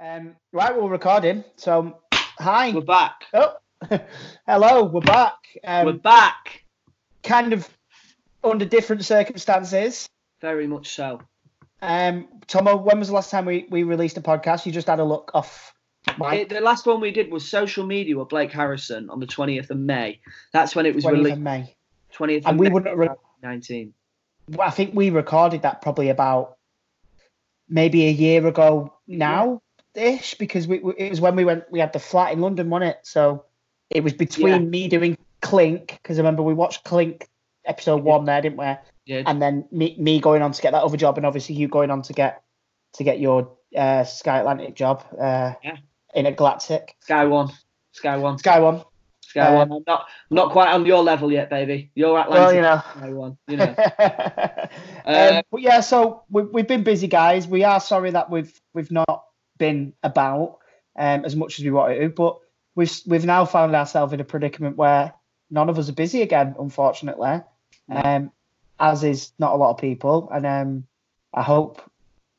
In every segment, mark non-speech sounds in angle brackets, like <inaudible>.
Um, right, we're recording. So, hi. We're back. Oh, <laughs> hello. We're back. Um, We're back. Kind of under different circumstances. Very much so. Um, Tomo, when was the last time we, we released a podcast? You just had a look off. My It- the last one we did was social media with Blake Harrison on the 20th of May. That's when it was 20th released. of May. 20th of And we May wouldn't re- 19. Well, I think we recorded that probably about maybe a year ago now ish because we, we- it was when we went we had the flat in London, wasn't it? So it was between Yeah. me doing Clink because I remember we watched Clink episode one there, didn't we? Yeah. And then me me going on to get that other job, and obviously you going on to get to get your uh, Sky Atlantic job uh, Yeah. in a Galactic Sky One. Sky One. Sky One. Sky Um, One. I'm not, I'm not quite on your level yet, baby. You're Atlantic. Well, you know. Sky One. You know. <laughs> um, but yeah, so we, we've been busy, guys. We are sorry that we've we've not been about um, as much as we wanted to, but we've we've now found ourselves in a predicament where none of us are busy again, unfortunately. Um, as is not a lot of people, and um, I hope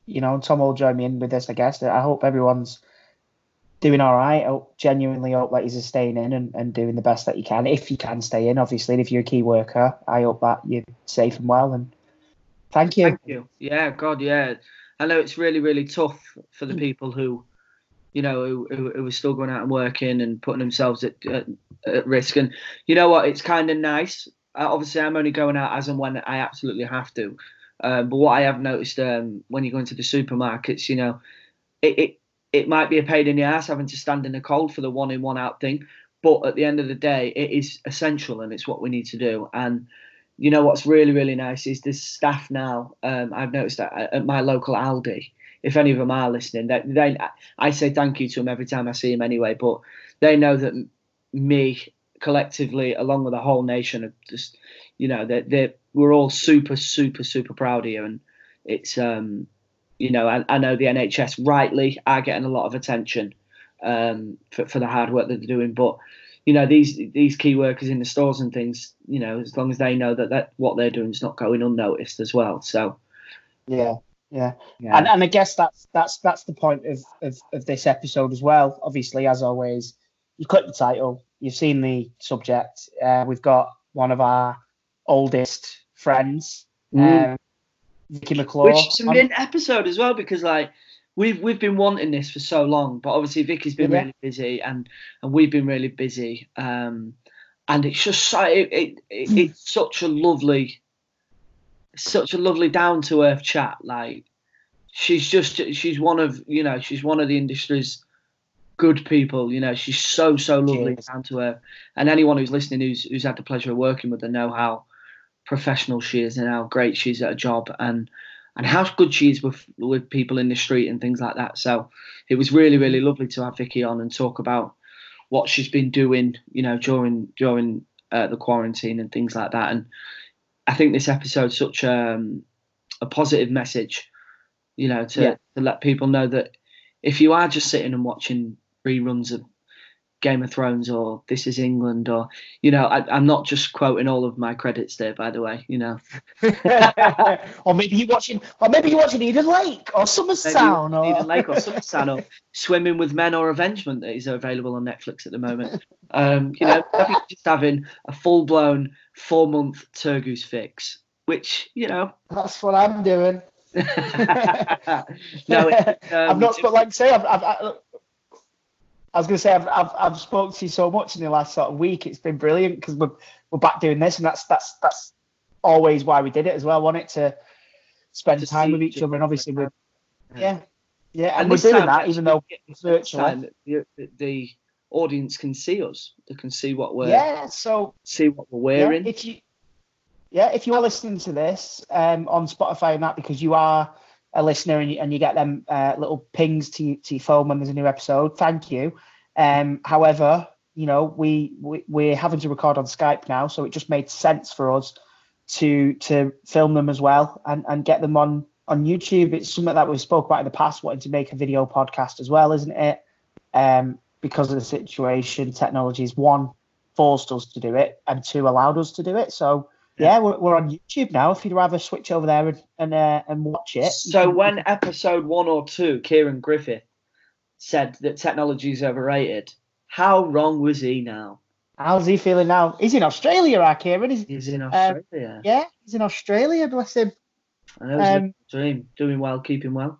you know Tom will join me in with this. I guess I hope everyone's doing all right. I hope, genuinely hope that he's staying in and, and doing the best that you can. If you can stay in, obviously, and if you're a key worker, I hope that you're safe and well. And thank you. Thank you. Yeah, God, yeah. I know it's really, really tough for Mm. the people who, you know, who, who, who are still going out and working and putting themselves at, at, at risk. And you know what? It's kind of nice. Obviously, I'm only going out as and when I absolutely have to. Um, but what I have noticed um, when you go into the supermarkets, you know, it, it it might be a pain in the ass having to stand in the cold for the one in one out thing. But at the end of the day, it is essential and it's what we need to do. And you know what's really really nice is the staff now. Um, I've noticed that at at my local Aldi, if any of them are listening, that they I say thank you to them every time I see them anyway. But they know that me collectively, along with the whole nation, are just you know that they we're all super super super proud of you, and it's um you know I, I know the NHS rightly are getting a lot of attention um for, for the hard work that they're doing, but you know these these key workers in the stores and things you know as long as they know that that what they're doing is not going unnoticed as well so Yeah, yeah. yeah And and I guess that's that's that's the point of, of, of this episode as well. Obviously, as always, you click the title, you've seen the subject. Uh, we've got one of our oldest friends, Mm. um, Vicky McClure. which is a mint episode as well because like we've we've been wanting this for so long but obviously Vicky's been Yeah. really busy and and we've been really busy um and it's just so it, it, it it's such a lovely such a lovely down to earth chat like she's just she's one of you know she's one of the industry's good people you know she's so so lovely down to earth and anyone who's listening who's who's had the pleasure of working with her know how professional she is and how great she's at a job and and how good she is with with people in the street and things like that. So it was really really lovely to have Vicky on and talk about what she's been doing, you know, during during uh, the quarantine and things like that. And I think this episode's such um, a positive message, you know, to Yeah. to let people know that if you are just sitting and watching reruns of Game of Thrones or This Is England or you know I, I'm not just quoting all of my credits there by the way you know <laughs> or maybe you're watching, or maybe you're watching Eden Lake or Maybe Somers Town or Eden Lake or Somers Town or Swimming with Men or Avengement that is available on Netflix at the moment. Um, you know, <laughs> maybe just having a full blown four month Turgoose fix, which you know, That's what I'm doing. <laughs> no, it, I've um, not, but like I say, I've, I've, I, I was going to say I've, I've I've spoke to you so much in the last sort of week. It's been brilliant because we're we're back doing this, and that's that's that's always why we did it as well. Wanted to spend To time with each each other, and obviously we're yeah yeah, and, And we're doing time, that even though virtually. the, the, the audience can see us. They can see what we're Yeah, so see what we're yeah, wearing. if you yeah, if you are listening to this um, on Spotify and that because you are a listener and you, and you get them uh, little pings to, to your phone when there's a new episode, thank you. Um, however, you know we, we we're having to record on Skype now, so it just made sense for us to to film them as well and, and get them on on YouTube. It's something that we spoke about in the past, wanting to make a video podcast as well, isn't it? Um, because of the situation, technology is one forced us to do it, and two allowed us to do it. So yeah, we're, we're on YouTube now. If you'd rather switch over there and and, uh, and watch it. So when episode one or two, Kieran Griffith said that technology is overrated, how wrong was he now? how's he feeling now? He's in Australia, our Kieran. He's, He's in Australia. yeah, he's in Australia. Bless him. I know Um, dream, doing well, keeping well.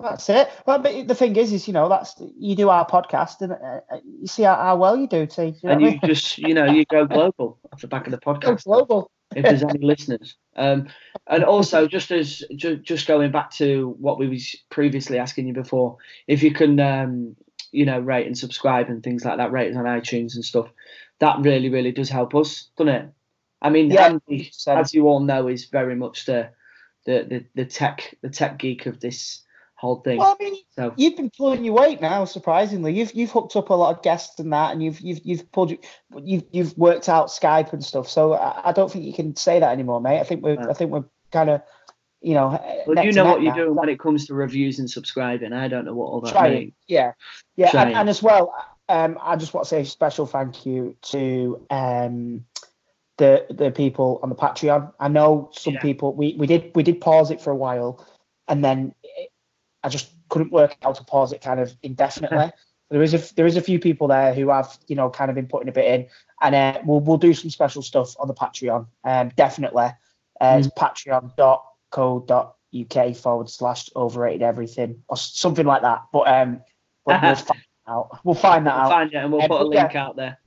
That's it. Well, but the thing is, is you know, that's you do our podcast, and uh, uh, you see how, how well you do, T. You know and I you mean? just, you know, you go global off the back of the <laughs> Go podcast. global. If there's any listeners. Um, and also, just as ju- just going back to what we was previously asking you before, if you can, um, you know, rate and subscribe and things like that, rate us on iTunes and stuff, that really, really does help us, doesn't it? I mean, Yeah, Andy, as you all know, is very much the the the, the tech the tech geek of this whole thing. Well, I mean, So you've been pulling your weight now. Surprisingly, you've you've hooked up a lot of guests and that, and you've you've you've pulled you- you've you've worked out Skype and stuff. So I, I don't think you can say that anymore, mate. I think we're. I think we're kind of, you know. well, you know what you're now. doing when it comes to reviews and subscribing. I don't know what all that Trying, means. yeah, yeah, and, and as well, um, I just want to say a special thank you to um, the the people on the Patreon. I know some Yeah. people we we did we did pause it for a while, and then I just couldn't work out to pause it kind of indefinitely. there is a there is a few people there who have you know kind of been putting a bit in, and uh, we'll we'll do some special stuff on the Patreon. Um, definitely, uh, it's patreon.co.uk forward slash overrated everything or something like that. But um, we'll, we'll find that out. We'll find that out. We'll out. find it and we'll Um, put a yeah. link out there.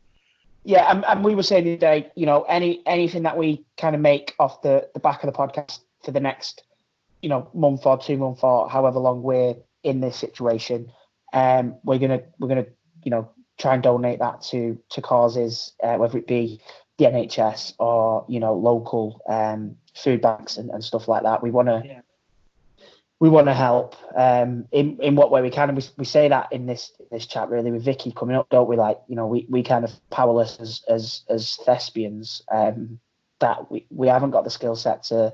Yeah, and, and we were saying today, you know, any anything that we kind of make off the the back of the podcast for the next, you know, month or two month or however long we're in this situation, um, we're gonna we're gonna you know try and donate that to to causes, uh, whether it be the NHS or you know local um, food banks and, and stuff like that. We want to Yeah. we want to help um, in in what way we can, and we, we say that in this this chat really with Vicky coming up, don't we? Like you know, we, we kind of powerless as as as thespians um, that we, we haven't got the skill set to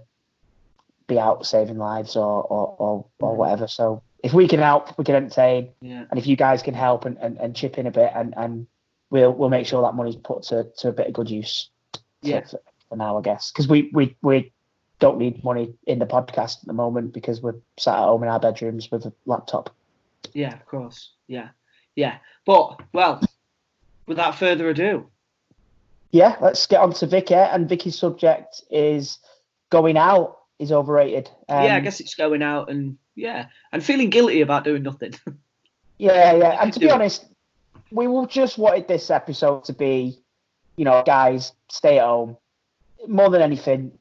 be out saving lives or or, or or whatever. So if we can help, we can entertain, Yeah. and if you guys can help and, and, and chip in a bit, and, and we'll we'll make sure that money's put to, to a bit of good use. for- Yeah. For, for now, I guess, because we we we don't need money in the podcast at the moment because we're sat at home in our bedrooms with a laptop. Yeah, of course. Yeah. Yeah. But well, without further ado, Yeah, let's get on to Vicky. And Vicky's subject is going out is overrated. Um, yeah, I guess it's going out and yeah, and feeling guilty about doing nothing. <laughs> Yeah, yeah. And to be honest, we will just wanted this episode to be, you know, guys, stay at home. More than anything,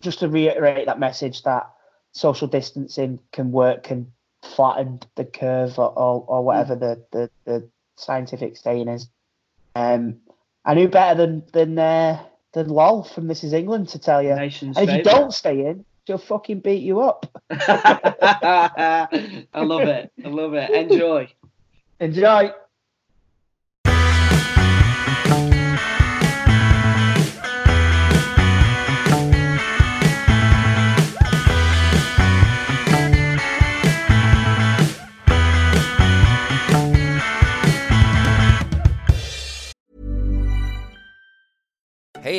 just to reiterate that message that social distancing can work, can flatten the curve or, or, or whatever the, the, the scientific saying is. Um, I knew better than than uh, than Lol from This Is England to tell you. Nation's and if you don't stay in, she'll fucking beat you up. <laughs> I love it. I love it. Enjoy. Enjoy.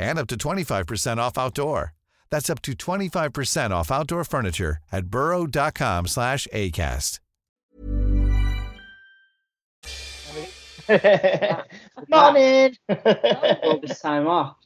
and up to 25% off outdoor. That's up to 25% off outdoor furniture at burrow.com slash ACAST. <laughs> Morning. all this time off.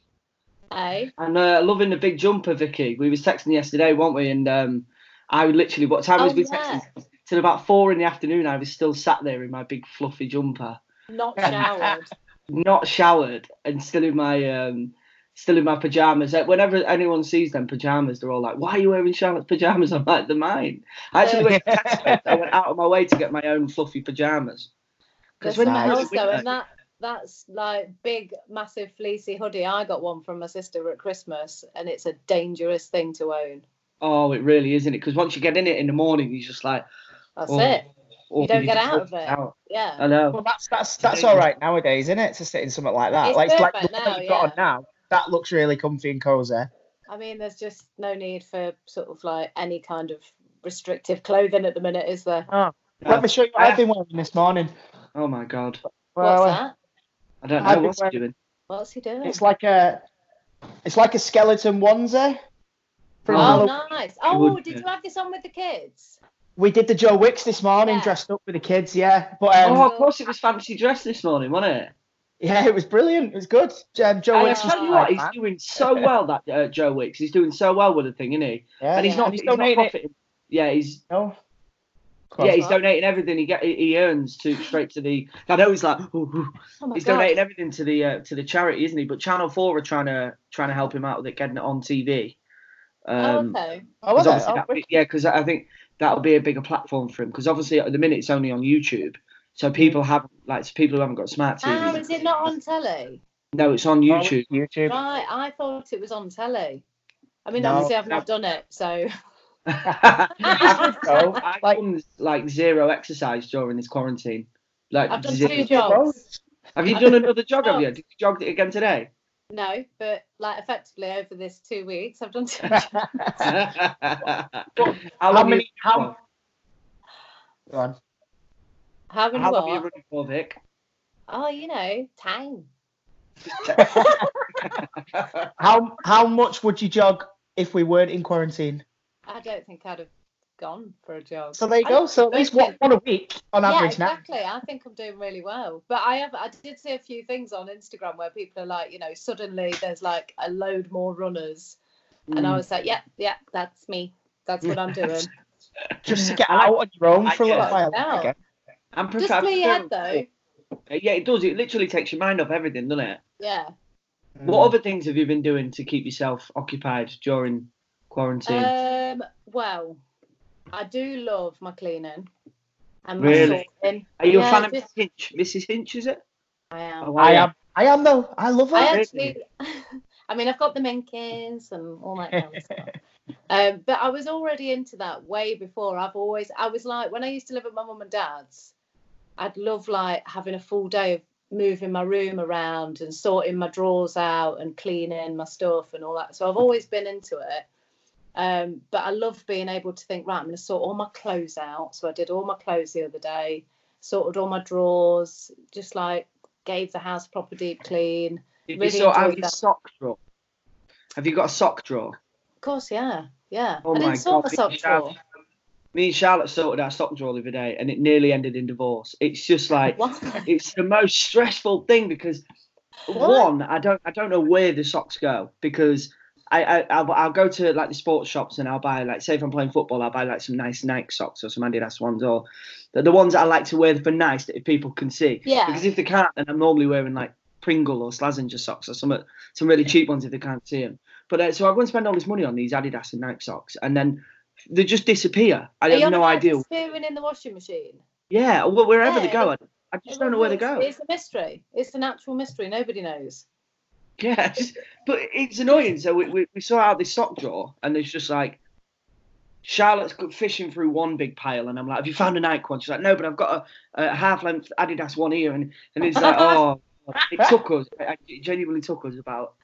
Hey. And uh, loving the big jumper, Vicky. We was texting yesterday, weren't we? And um, I literally, what time Oh, was we yeah. texting? Till about four in the afternoon. I was still sat there in my big fluffy jumper, Not showered. <laughs> not showered, and still in my um, still in my pajamas. Whenever anyone sees them pajamas, they're all like, "Why are you wearing Charlotte's pajamas?" <laughs> I'm like, "They're mine." I actually went, to I went out of my way to get my own fluffy pajamas. Because when you smells really winter- and that that's like big, massive fleecy hoodie. I got one from my sister at Christmas, and it's a dangerous thing to own. Oh, it really isn't it? Because once you get in it in the morning, you're just like, That's oh, it. oh, You don't can get out of it. out. Yeah. I know. Well, that's that's that's all right nowadays, isn't it? To sit in something like that. It's like it's like perfect the one you've got on now. That looks really comfy and cozy. I mean, there's just no need for sort of like any kind of restrictive clothing at the minute, is there? Oh, let me show you what I've been wearing this morning. Oh my god. What's Well, that? I don't know been what's he doing. What's he doing? It's like a, it's like a skeleton onesie. From oh, Halloween. nice. Oh, would, did yeah. you have this on with the kids? We did the Joe Wicks this morning, Yeah. dressed up with the kids. Yeah, but um, oh, of course it was fancy dress this morning, wasn't it? Yeah, it was brilliant. It was good. Um, Joe And I Wicks was tell you what, he's man. doing so well that uh, Joe Wicks. He's doing so well with the thing, isn't he? Yeah, and he's not. he's he's not donating it. profiting. Yeah, he's No. yeah, he's on. donating everything he get he earns to straight to the. I know he's like, ooh, ooh. Oh my he's God. donating everything to the uh, to the charity, isn't he? But Channel Four are trying to trying to help him out with it, getting it on TV. Um, oh, okay. Oh, 'cause was it? Oh, that- yeah, because I think that'll be a bigger platform for him. Because obviously at the minute it's only on YouTube, so people have like people who haven't got smart Oh, TVs. is it not on telly? No, it's on oh, YouTube. Oh, YouTube. Right, I thought it was on telly. I mean, No. obviously, I've not done it, so <laughs> I've, So, <laughs> I've like- done like zero exercise during this quarantine. Like I've done zero. two jobs. Have you done another jog? Have you? jobs. Did you jog it again today? No, but like effectively over this two weeks, I've done two. <laughs> how How many? How? Go on. How many how long are you running for, Vic? Oh, you know, time. <laughs> How how much would you jog if we weren't in quarantine? I don't think I'd have gone for a jog. So there you I go. So at least one, one a week on yeah, average now. exactly. I think I'm doing really well. But I have I did see a few things on Instagram where people are like, you know, suddenly there's like a load more runners. And Mm. I was like, yeah, yeah, that's me. That's what I'm doing. <laughs> Just to get out on your own for a little while. Yeah. Okay. Just prefer- clear your head though. Yeah, it does. It literally takes your mind off everything, doesn't it? Yeah. What other things have you been doing to keep yourself occupied during quarantine? Um. Well, I do love my cleaning and my Really? sorting. Are you yeah, a fan of just- Hinch? Mrs. Hinch, is it? I am. Oh, I am. I am though. I love it. I actually, <laughs> I mean, I've got the Minkins and all that kind of stuff. <laughs> Um, but I was already into that way before. I've always, I was like, when I used to live at my mum and dad's, I'd love like having a full day of moving my room around and sorting my drawers out and cleaning my stuff and all that. So I've always been into it. Um, but I love being able to think, right, I'm going to sort all my clothes out. So I did all my clothes the other day, sorted all my drawers, just like gave the house a proper deep clean. Did Really you sort out your that. sock drawer? Have you got a sock drawer? Of course, yeah, yeah. Oh I my didn't sort God, my sock drawer. Me and Charlotte sorted our sock drawer the other day, and it nearly ended in divorce. It's just like What? it's the most stressful thing because one, I don't I don't know where the socks go because I, I I'll, I'll go to like the sports shops and I'll buy like say if I'm playing football I'll buy like some nice Nike socks or some Adidas ones or the, the ones that I like to wear for nice that if people can see. Yeah. Because if they can't, then I'm normally wearing like Pringle or Slazenger socks or some some really cheap ones if they can't see them. But uh, so I go and spend all this money on these Adidas and Nike socks and then they just disappear. I have no idea. Disappearing in the washing machine. Yeah, well, wherever they Yeah, go, I, it- I just don't know where they go. It's a mystery. It's an actual mystery. Nobody knows. Yes, but it's annoying. So we, we, we saw out this sock drawer, and it's just like Charlotte's fishing through one big pile, and I'm like, "Have you found a Nike one?" She's like, "No, but I've got a, a half length Adidas one here," and and it's like, <laughs> "Oh, it took us. It genuinely took us about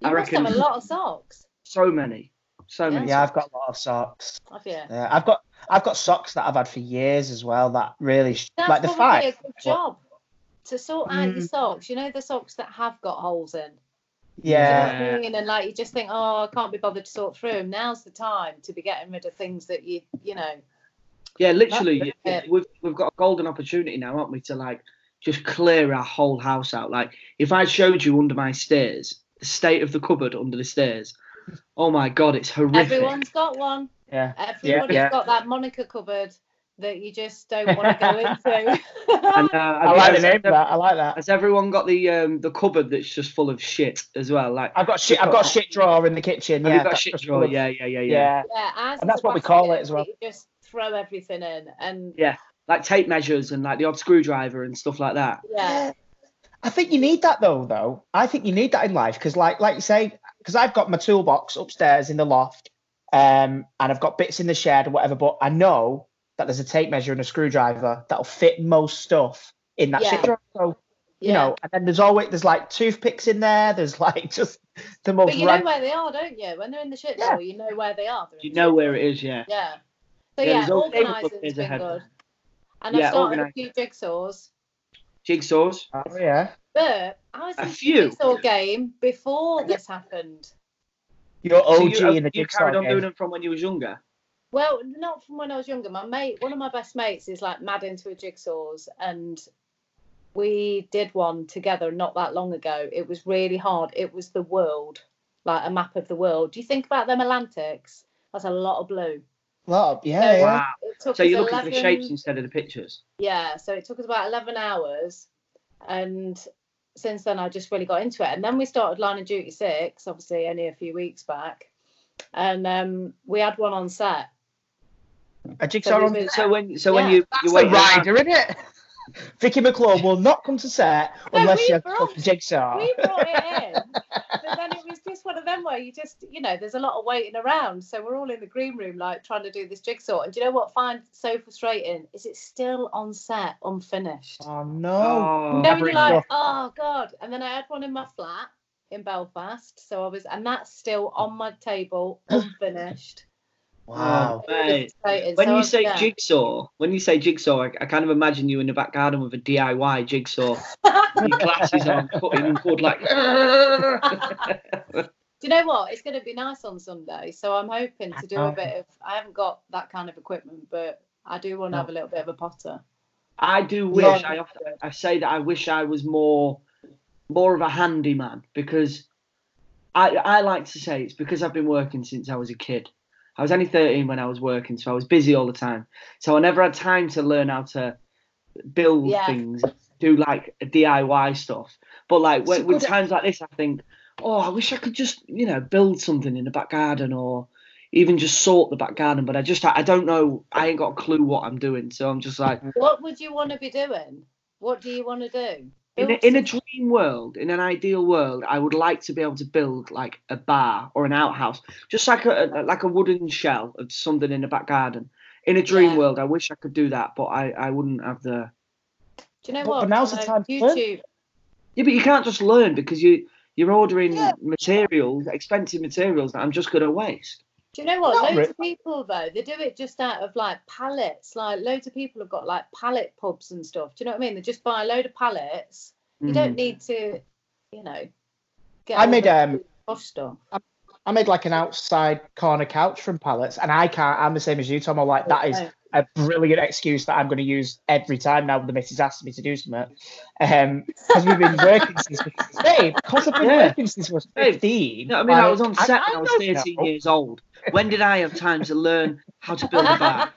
You I must reckon- have a lot of socks. so many, so many." Yeah, I've got a lot of socks. Have you? Yeah, I've got I've got socks that I've had for years as well. That really sh- That's like the probably five. a good job to sort out your Mm. socks. You know the socks that have got holes in. Yeah, Do you know I mean? And like you just think, oh, I can't be bothered to sort through them. Now's the time to be getting rid of things that you, you know. Yeah, literally, we've we've got a golden opportunity now, haven't we, to like just clear our whole house out. Like, if I showed you under my stairs, the state of the cupboard under the stairs, oh my god, it's horrific. Everyone's got one. yeah. Everybody's yeah. got that Monica cupboard that you just don't want to go <laughs> into. And, uh, I like the name of that. I like that. Has everyone got the um the cupboard that's just full of shit as well? Like, I've got shit. I've got a shit drawer in the kitchen. Have yeah, you got a shit drawer? of- Yeah, yeah, yeah, yeah. yeah. yeah, And that's what we call it as well. You just throw everything in, and Yeah, like tape measures and like the odd screwdriver and stuff like that. yeah, I think you need that though. Though I think you need that in life because, like, like you say, because I've got my toolbox upstairs in the loft, um, and I've got bits in the shed or whatever. But I know that there's a tape measure and a screwdriver that'll fit most stuff in that Yeah. shit drawer. So you yeah. know, and then there's always there's like toothpicks in there. There's <laughs> like just the most. But you know where they are, don't you? When they're in the shit Yeah. drawer, you know where they are. You the know where it is, yeah. Yeah. So Yeah, yeah, there's all table organising's bookings been good. And Yeah, I've started organise- a few jigsaws. Jigsaws. Oh yeah, But I was A in the few. jigsaw game before this happened. you're So OG you, uh, in the you carried on game. doing them from when you was younger. Well, not from when I was younger. My mate, one of my best mates, is like mad into jigsaws, and we did one together not that long ago. It was really hard. It was the world, like a map of the world. Do you think about them Atlantics? That's a lot of blue. Lot, yeah, So- yeah. Wow. So you're looking for the shapes instead of the pictures. Yeah, so it took us about 11 hours. And since then, I just really got into it. And then we started Line of Duty 6, obviously, only a few weeks back. And um, we had one on set. A jigsaw we on was- So when so when Yeah. you That's you a rider, isn't it? Vicky McClure will not come to set No, unless has brought- jigsaw. We brought it in. <laughs> but then it was just one of them where you just, you know, there's a lot of waiting around. So we're all in the green room, like trying to do this jigsaw. And do you know what I find so frustrating? Is it's still on set, unfinished. Oh no! Oh, No, you're like, oh god. And then I had one in my flat in Belfast, so I was, and that's still on my table, <clears throat> unfinished. Wow. Um, it Mate, when So you say yeah. jigsaw, when you say jigsaw, I, I kind of imagine you in the back garden with a DIY jigsaw, <laughs> your glasses on, cutting wood like. <laughs> Do you know what? It's going to be nice on Sunday, so I'm hoping to do a oh. bit of. I haven't got that kind of equipment, but I do want to have a little bit of a potter. I do wish Yeah. I often, I say that I wish I was more more of a handyman because I I like to say it's because I've been working since I was a kid. I was only 13 when I was working, so I was busy all the time. So I never had time to learn how to build Yeah. things, do like DIY stuff. But like when, So when times like this, I think, oh, I wish I could just you know build something in the back garden or even just sort the back garden. But I just I don't know. I ain't got a clue what I'm doing, so I'm just like. Mm-hmm. What would you want to be doing? What do you want to do? in a, in a dream world, in an ideal world, I would like to be able to build like a bar or an outhouse, just like a, a- like a wooden shell of something in the back garden. In a dream Yeah. world, I wish I could do that, but I, I wouldn't have the. Do you know what? but now's the On time to learn. YouTube. Yeah, but you can't just learn because you you're ordering Yeah. materials, expensive materials that I'm just gonna waste. Do you know what? Not loads really. of people though, they do it just out of like pallets. Like loads of people have got like pallet pubs and stuff. Do you know what I mean? They just buy a load of pallets. You Mm. don't need to, you know, get I made, the um, posh stuff. I I made like an outside corner couch from pallets, and I can't. I'm the same as you, Tom. I'm like, that is a brilliant excuse that I'm going to use every time now the missus asks me to do something. Um, because we've been working since we <laughs> babe, because I've been Yeah. working since I was 15. You know, what I mean, I was on like, set when I was 13 know. years old. When did I have time to learn how to build a bar?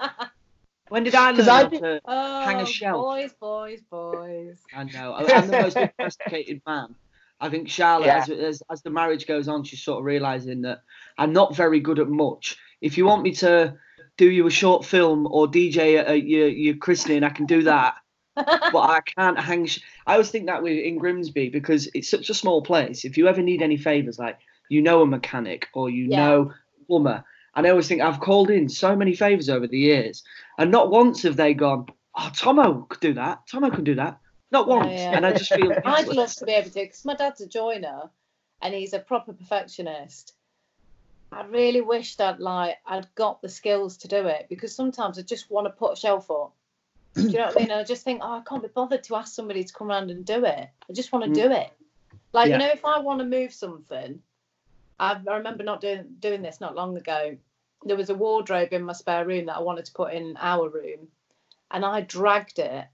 When did I <laughs> learn I how did- to Oh, hang a shelf? Boys, boys, boys. I know. I- I'm the most <laughs> domesticated man. I think Charlotte, Yeah. as, as as the marriage goes on, she's sort of realizing that I'm not very good at much. If you want me to do you a short film or DJ at, at your your christening, I can do that. <laughs> but I can't hang. Sh- I always think that with in Grimsby because it's such a small place. If you ever need any favors, like you know a mechanic or you Yeah. know a plumber, and I always think I've called in so many favors over the years, and not once have they gone, "Oh, Tomo could do that. Tomo could do that." Not once, yeah. and I just feel. <laughs> I'd love to be able to, because my dad's a joiner, and he's a proper perfectionist. I really wished I'd like I'd got the skills to do it because sometimes I just want to put a shelf up. Do you know what I mean? And I just think, oh, I can't be bothered to ask somebody to come around and do it. I just want to Mm. do it. Like Yeah. you know, if I want to move something, I, I remember not doing doing this not long ago. There was a wardrobe in my spare room that I wanted to put in our room, and I dragged it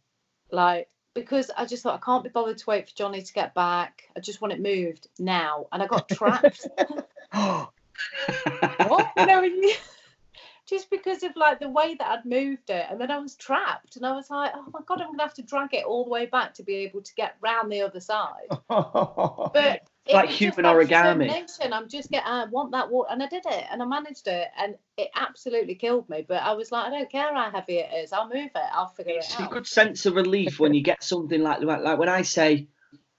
like because I just thought I can't be bothered to wait for Johnny to get back. I just want it moved now, and I got trapped. <laughs> what? You know, when you- just because of like the way that I'd moved it, and then I was trapped, and I was like, oh my god, I'm gonna have to drag it all the way back to be able to get round the other side. <laughs> But it like was human origami. I'm just get I want that water, and I did it, and I managed it, and it absolutely killed me. But I was like, I don't care how heavy it is, I'll move it, I'll figure it's it a good sense of relief when you get something like like, like when I say,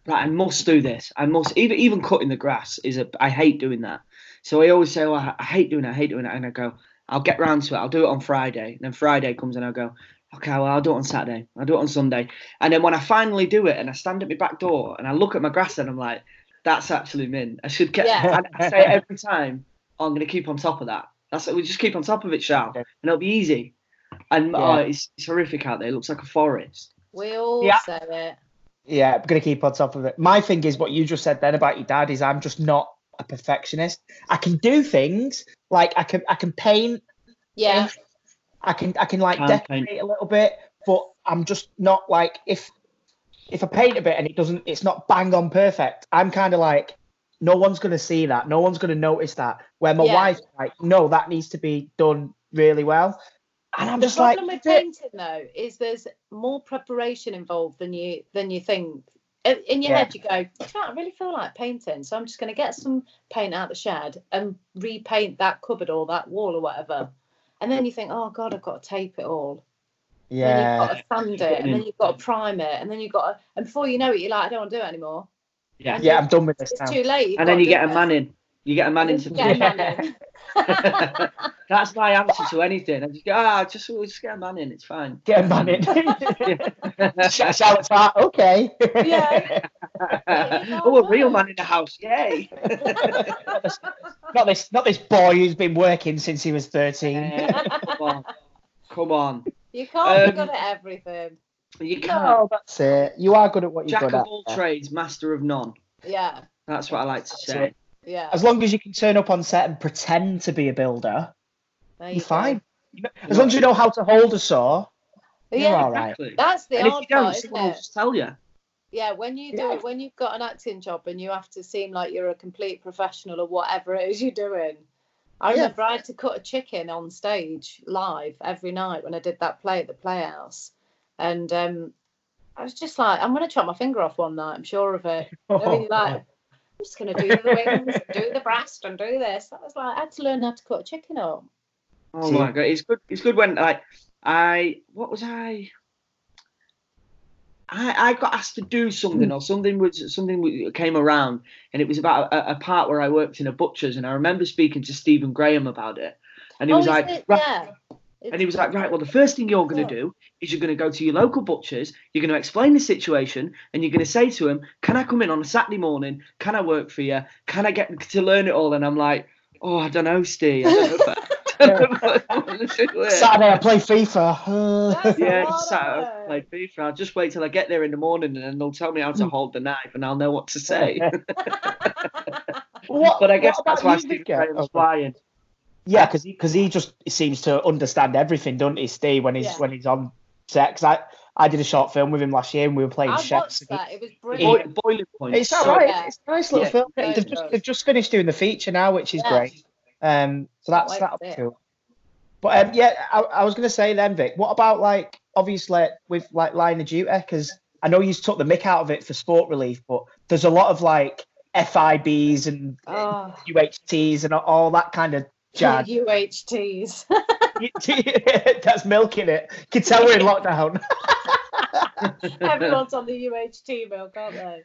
right, I must do this. I must even even cutting the grass is a. I hate doing that. So I always say, oh, I, I hate doing it. I hate doing it, and I go, I'll get round to it. I'll do it on Friday. And then Friday comes and I'll go, okay, well, I'll do it on Saturday. I'll do it on Sunday. And then when I finally do it, and I stand at my back door and I look at my grass, and I'm like, that's actually mint. I should get. Yeah. I, I say it every time. oh, I'm going to keep on top of that. That's we just keep on top of it, Shal, and it'll be easy. And oh, Yeah. oh, it's, it's horrific out there. It looks like a forest. We all Yeah. say it. Yeah, I'm gonna keep on top of it. My thing is what you just said then about your dad is I'm just not a perfectionist. I can do things like I can I can paint, Yeah, I can I can like Can decorate paint. a little bit, but I'm just not like if if I paint a bit and it doesn't it's not bang on perfect, I'm kind of like no one's gonna see that, no one's gonna notice that. Where my Yeah. wife's like, no, that needs to be done really well. And I'm the just like, the problem with painting though is there's more preparation involved than you than you think. In in your Yeah. head, you go, you know what? I really feel like painting, so I'm just going to get some paint out the shed and repaint that cupboard or that wall or whatever. And then you think, oh god, I've got to tape it all. And then yeah. you've got to sand it, and then you've got to prime it, and then you've got to, and before you know it, you're like, I don't want to do it anymore. Yeah. And Yeah, I'm done with this It's now. too late. you've And then you do get a man in. You get a man in And to then you do get a it. man in. <laughs> That's my answer to anything. I just go, ah, just, we'll just get a man in. It's fine. Get a man in. <laughs> Sh- Charlotte's like, okay. Yeah. <laughs> oh, a real man in the house. Yay. not this not this boy who's been working since he was 13. Yeah, come on. Come on. You can't Um, be good at everything. You can't. No, that's it. You are good at what you're Jack good of at. all trades, master of none. Yeah, That's what I like to say. Yeah. As long as you can turn up on set and pretend to be a builder, There you're you go. fine. As long as you know how to hold a saw, you're Yeah, all right. Exactly. that's the and if hard you don't, part, isn't someone will it? just tell you. Yeah, when you do Yeah. it, when you've got an acting job and you have to seem like you're a complete professional or whatever it is you're doing. I Yeah. remember I had to cut a chicken on stage live every night when I did that play at the Playhouse, and um, I was just like, I'm gonna chop my finger off one night. I'm sure of it. <laughs> I mean, like, I'm just gonna do the wings, and do the breast, and do this. I was like, I had to learn how to cut a chicken up. Oh my god, it's good. It's good when like I what was I? I I got asked to do something or something was something came around and it was about a, a part where I worked in a butcher's and I remember speaking to Stephen Graham about it and he oh, was like it? yeah. And he was like right well the first thing you're going to do is you're going to go to your local butcher's you're going to explain the situation and you're going to say to him can I come in on a Saturday morning can I work for you can I get to learn it all and I'm like oh I don't know Steve I don't know if I, <laughs> I don't know if I want to do it. Saturday I play FIFA. <laughs> Yeah, a lot just sat of up, work. played FIFA. I'll just wait till I get there in the morning and then they'll tell me how to hmm. hold the knife and I'll know what to say. What, <laughs> But I guess that's why you, Stephen Vicar? Graham's Oh, flying. Yeah, because he because he just seems to understand everything, doesn't he, Steve? When he's Yeah. when he's on set. 'Cause I I did a short film with him last year, and we were playing I chefs. watched that. It was Boy, brilliant. boiling point. It's all So- right. Yeah. It's a nice little Yeah. film. Very They've just good. they've just finished doing the feature now, which is Yeah. great. Um, so that's wait that for it. too. But um, yeah, I, I was gonna say then, Vic. What about like obviously with like line of duty? Because I know you took the mick out of it for sport relief, but there's a lot of like FIBs and Oh. UHTs and all that kind of jazz. <laughs> UHTs. <laughs> That's milking it. You can tell we're in lockdown. <laughs> Everyone's on the UHT milk, aren't they?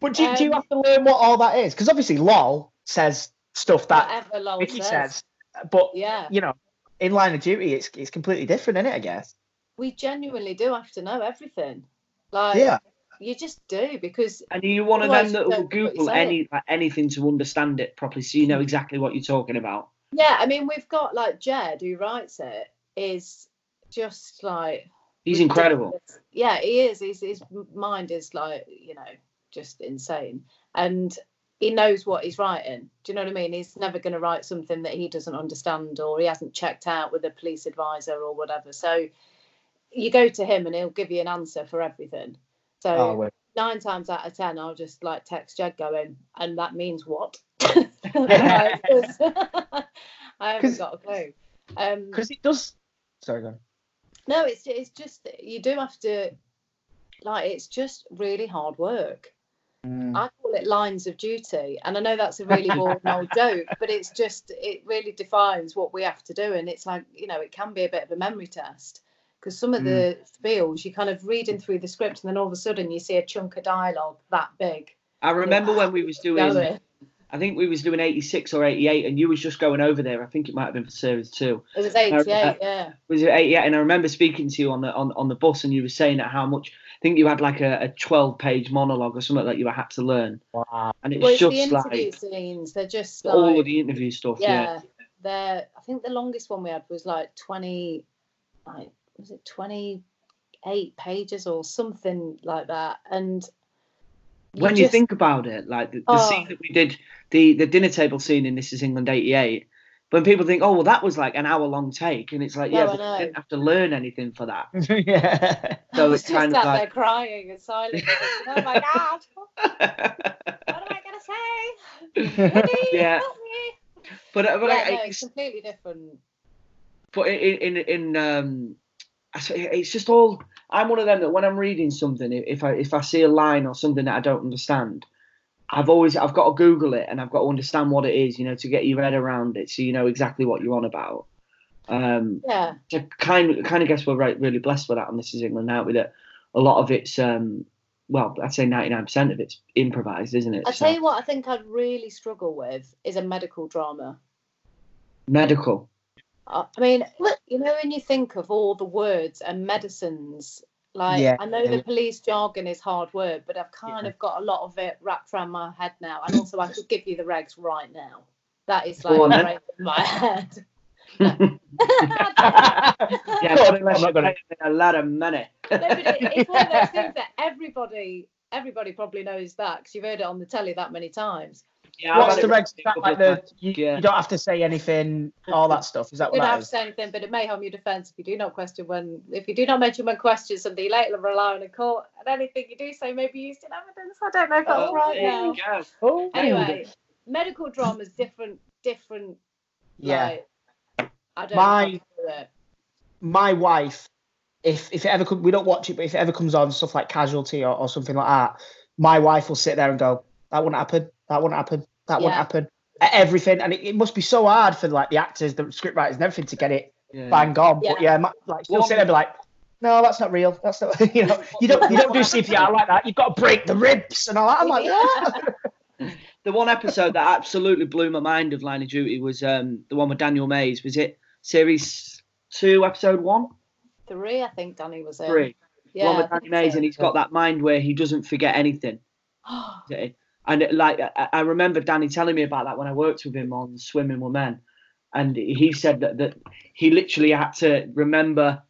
But do, do you Um, have to learn what all that is? Because obviously, LOL says stuff that Whatever Lol Vicky says. says, but Yeah. you know, in line of duty, it's it's completely different, isn't it? I guess. We genuinely do have to know everything. Like, Yeah. you just do because And you want to Otherwise them that will don't know what Google any like, anything to understand it properly, so you know exactly what you're talking about? Yeah, I mean, we've got like Jed who writes it is just like He's incredible. Yeah, he is. His his mind is like you know just insane, and he knows what he's writing. Do you know what I mean? He's never going to write something that he doesn't understand or he hasn't checked out with a police advisor or whatever. So you go to him and he'll give you an answer for everything. So Oh. Nine times out of ten, I'll just like text Jed going, and that means what? <laughs> <laughs> I haven't got a clue. Um, Because it does. Sorry, go on. no, it's it's just you do have to like it's just really hard work. Mm. I call it lines of duty, and I know that's a really boring old <laughs> joke, but it's just it really defines what we have to do, and it's like you know it can be a bit of a memory test because some of mm. the spiels you kind of reading through the script, and then all of a sudden you see a chunk of dialogue that big. I remember when we ah, was doing, I think we was doing 86 or 88, and you was just going over there. I think it might have been for series two. It was I- 88, I- yeah. Was it 88? And I remember speaking to you on the on, on the bus, and you were saying that how much. I think you had like a, a 12 page monologue or something that you had to learn. Wow. And it's Well, it's the interview like scenes. They're just all of the interview stuff. Yeah. yeah, they're. I think the longest one we had was like 20, like was it 28 pages or something like that, and when you think about it, like the, the Oh. scene that we did, the the dinner table scene in This Is England '88, when people think, oh well, that was like an hour long take, and it's like, No, yeah, I but you didn't have to learn anything for that. <laughs> yeah. I So was it's just kind sat of there like, crying and silent. thinking, <laughs> oh my god, what am I gonna say? Woody, <laughs> Yeah. help me. but uh, but yeah, I, no, it's, it's completely different. but in in in um, I say it's just all. I'm one of them that when I'm reading something, if I if I see a line or something that I don't understand, I've always I've got to Google it and I've got to understand what it is, you know, to get your head around it, so you know exactly what you're on about. Um, Yeah, I kind kind of guess we're right, really blessed with that on This Is England now. With it, a lot of it's um, well, I'd say ninety nine percent of it's improvised, isn't it? I So, tell you what, I think I'd really struggle with is a medical drama. medical. I I mean, you know, when you think of all the words and medicines, like Yeah. I know the police jargon is hard word, but I've kind of got a lot of it wrapped around my head now. And also, I could give you the regs right now. That is like Go on, right in my head. <laughs> Yeah, Go <laughs> but unless I'm not you're gonna- a lot of money. No, but it, it's one of those things <laughs> that everybody, everybody probably knows that because you've heard it on the telly that many times. Yeah, What's the regs? Is a that couple like the you, Yeah. you don't have to say anything, all that stuff. Is that You what don't that have to say anything, but it may harm your defence if you do not question when, if you do not mention when questioned something, you later rely on a court, and anything you do say may be used in evidence. I don't know if that's Oh, right now. Oh, Anyway, medical drama is different, different. Yeah. Like, I don't My- know. How to do it. my wife, if if it ever come, we don't watch it, but if it ever comes on stuff like Casualty or, or something like that, my wife will sit there and go, "That wouldn't happen. That wouldn't happen. That wouldn't happen." Everything, and it, it must be so hard for like the actors, the script writers, and everything to get it Yeah. bang on. But Yeah. yeah, my, like she'll Well, sit there and be like, "No, that's not real. That's not. <laughs> You know, you don't you don't do CPR like that. You've got to break the ribs and all that." I'm like, "What?" <laughs> The one episode that absolutely blew my mind of Line of Duty was um, the one with Daniel Mays. Was it series two, episode one? Three, I think Danny was in. Three. Yeah. the one with Danny Mays, so. and he's got that mind where he doesn't forget anything. <gasps> And it, like I, I remember Danny telling me about that when I worked with him on Swimming with Men, and he said that that he literally had to remember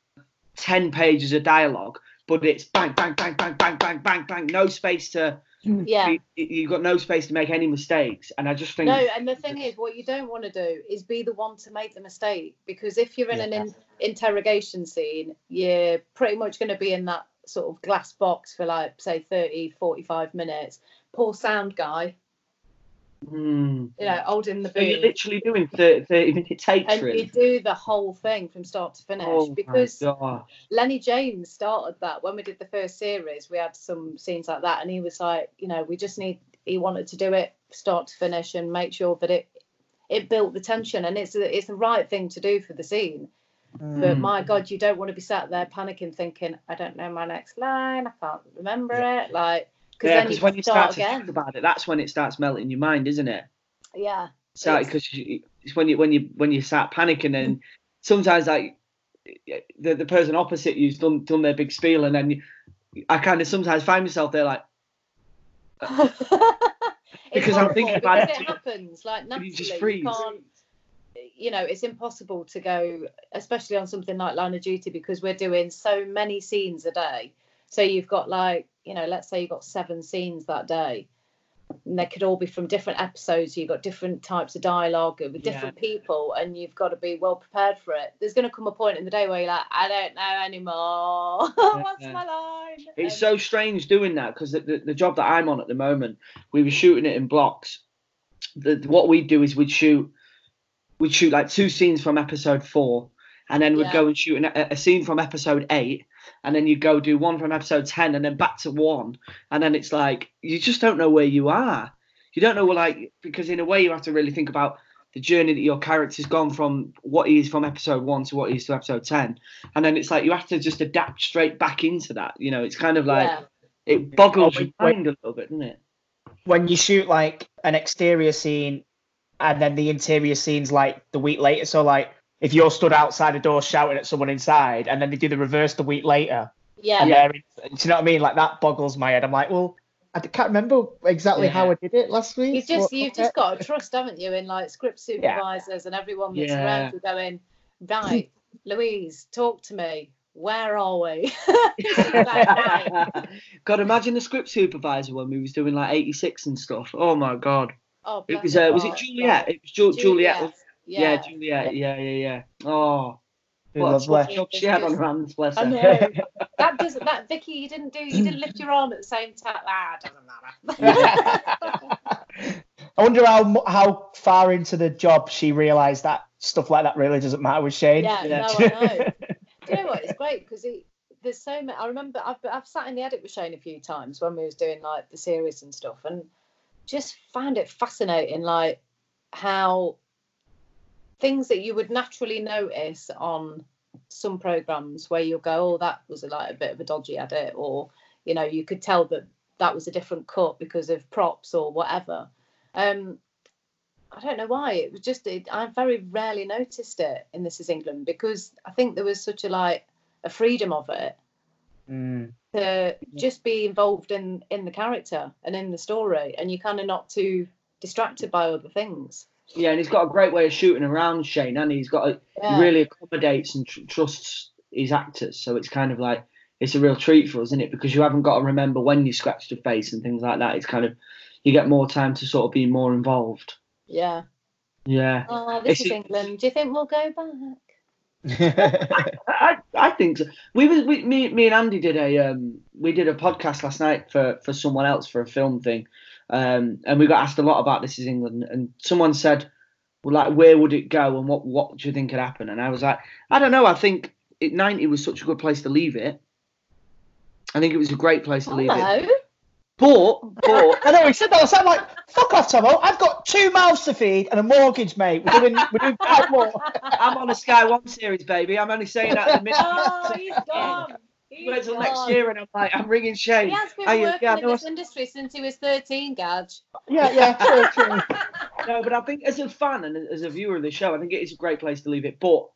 ten pages of dialogue, but it's bang bang bang bang bang bang bang bang, no space to mm. Yeah. you, you've got no space to make any mistakes. And I just think No, and the thing is, what you don't want to do is be the one to make the mistake because if you're in an in, interrogation scene, you're pretty much going to be in that sort of glass box for like, say, 30, 45 minutes. Poor sound guy, Hmm. you know, holding the So you're literally doing 30, 30 minute takes And for you do the whole thing from start to finish Oh because. Lennie James started that when we did the first series. We had some scenes like that, and he was like, you know, we just need. He wanted to do it start to finish and make sure that it it built the tension, and it's it's the right thing to do for the scene. But my God, you don't want to be sat there panicking, thinking, I don't know my next line, I can't remember it, like Yeah, because you when you start start to again. think about it, that's when it starts melting your mind, isn't it? Yeah, So because it's when you when you when you start panicking and mm-hmm. sometimes like the the person opposite you's done done their big spiel and then you, I kind of sometimes find myself there like uh, <laughs> It's Because I'm thinking about it it happens like naturally. you just freeze. can't, you know, it's impossible to go, especially on something like Line of Duty, because we're doing so many scenes a day. So you've got like, you know, let's say you've got seven scenes that day. And they could all be from different episodes. You've got different types of dialogue with different people, and you've got to be well prepared for it. There's going to come a point in the day where you're like, I don't know anymore. <laughs> What's Yeah. my line? It's And- so strange doing that because the, the, the job that I'm on at the moment, we were shooting it in blocks. The, what we'd do is we'd shoot, we'd shoot like two scenes from episode four, and then we'd Yeah. go and shoot an, a, a scene from episode eight, and then you'd go do one from episode ten, and then back to one, and then it's like you just don't know where you are. You don't know like because in a way you have to really think about the journey that your character's gone from what he is from episode one to what he is to episode ten, and then it's like you have to just adapt straight back into that. You know, it's kind of like Yeah. it boggles your wait, mind a little bit, doesn't it? when you shoot like an exterior scene and then the interior scenes like the week later. So like if you're stood outside a door shouting at someone inside and then they do the reverse the week later. yeah. And do you know what I mean? Like that boggles my head. I'm like, well, I can't remember exactly how I did it last week. You just What- you've okay. just got to <laughs> trust, haven't you, in like script supervisors and everyone that's Yeah. around you going, right, <laughs> Louise, talk to me. Where are we? <laughs> God, imagine the script supervisor when we was doing like 86 and stuff. Oh my god. oh, It was uh, was it heart. Juliet? It was Ju- Juliet. was- Yeah. Yeah, Juliet. Yeah, yeah, yeah. Oh, Who what a loves tough left. job she had on her hands, bless I her. <laughs> know. that doesn't that Vicky, you didn't do you didn't lift your arm at the same time. Ah, doesn't matter. <laughs> I wonder how how far into the job she realised that stuff like that really doesn't matter with Shane. Yeah, no, I know. Do you know what? It's great because there's so many. I remember I've I've sat in the edit with Shane a few times when we was doing like the series and stuff, and just found it fascinating, like how things that you would naturally notice on some programs where you'll go, oh, that was a, like a bit of a dodgy edit, or you know, you could tell that that was a different cut because of props or whatever. Um, I don't know why. It was just it, I very rarely noticed it in This Is England because I think there was such a like a freedom of it Mm. to just be involved in in the character and in the story, and you're kind of not too distracted by other things. Yeah, and he's got a great way of shooting around Shane, and he's got a, Yeah. he really accommodates and tr- trusts his actors. So it's kind of like it's a real treat for us, isn't it? Because you haven't got to remember when you scratched your face and things like that. It's kind of you get more time to sort of be more involved. Yeah. Yeah. Oh, this It's- is England. Do you think we'll go back? <laughs> I, I think so. We was we, me me and Andy did a um we did a podcast last night for for someone else for a film thing, um and we got asked a lot about This Is England and someone said, well like where would it go and what what do you think could happen and I was like I don't know I think it ninety was such a good place to leave it. I think it was a great place to leave it. Hello. But but <laughs> I know he said that. I was like, "Fuck off, Tomo! I've got two mouths to feed and a mortgage, mate. We're doing, we're doing quite more." <laughs> I'm on a Sky One series, baby. I'm only saying that at the minute. <laughs> Oh, he's gone. He's Wait till next year, and I'm like, I'm ringing Shane. He has been Are you- working yeah, in no, this industry since he was 13, Gaj. Yeah, yeah, <laughs> true, true. No, but I think as a fan and as a viewer of the show, I think it is a great place to leave it. But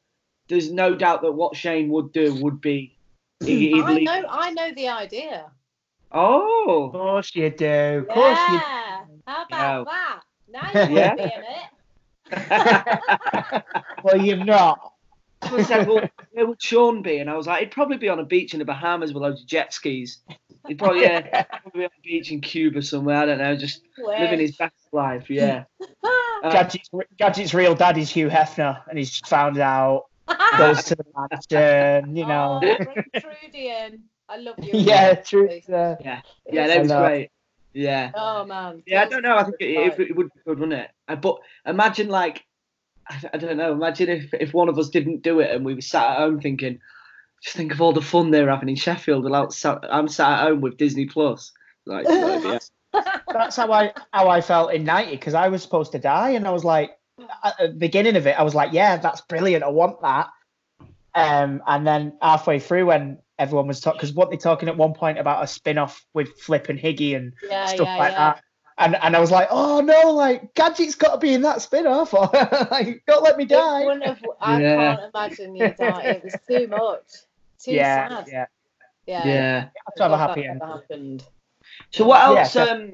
there's no doubt that what Shane would do would be. he- he'd I leave- know, I know the idea. Oh, of course you do. Of course you. Yeah. How about Yeah. that? Now <laughs> you Yeah. be in it. <laughs> Well, you've not. Someone said, "Well, where would Sean be?" And I was like, "He'd probably be on a beach in the Bahamas with loads of jet skis." He'd probably, yeah, <laughs> probably on a beach in Cuba somewhere. I don't know, just living his best life. Yeah. <laughs> Uh, Gadget's, Gadget's real dad is Hugh Hefner, and he's found out. <laughs> Goes to the mansion, you know. Oh, Trudian. I love you. yeah, true. yeah, yeah, that was great. Yeah. Oh man. Yeah, I don't know. I think it, it, it would be good, wouldn't it? Uh, But imagine, like, I, I don't know. Imagine if, if one of us didn't do it and we were sat at home thinking, just think of all the fun they're having in Sheffield. And out, sat- I'm sat at home with Disney Plus. Like, <laughs> like, yeah. That's how I how I felt in '90 because I was supposed to die, and I was like, at the beginning of it, I was like, yeah, that's brilliant. I want that. Um, and then halfway through, when everyone was talking, because what they're talking at one point about a spin-off with Flip and Higgy and Yeah, stuff yeah, like yeah. that. And, and I was like, oh no, like Gadget's got to be in that spin-off, or <laughs> like, don't let me It die. wouldn't have, I Yeah. can't imagine you die. It was too much. Too yeah, sad. yeah. Yeah. Yeah. Have to have a happy end. Happened. So what Yeah, else? so- um,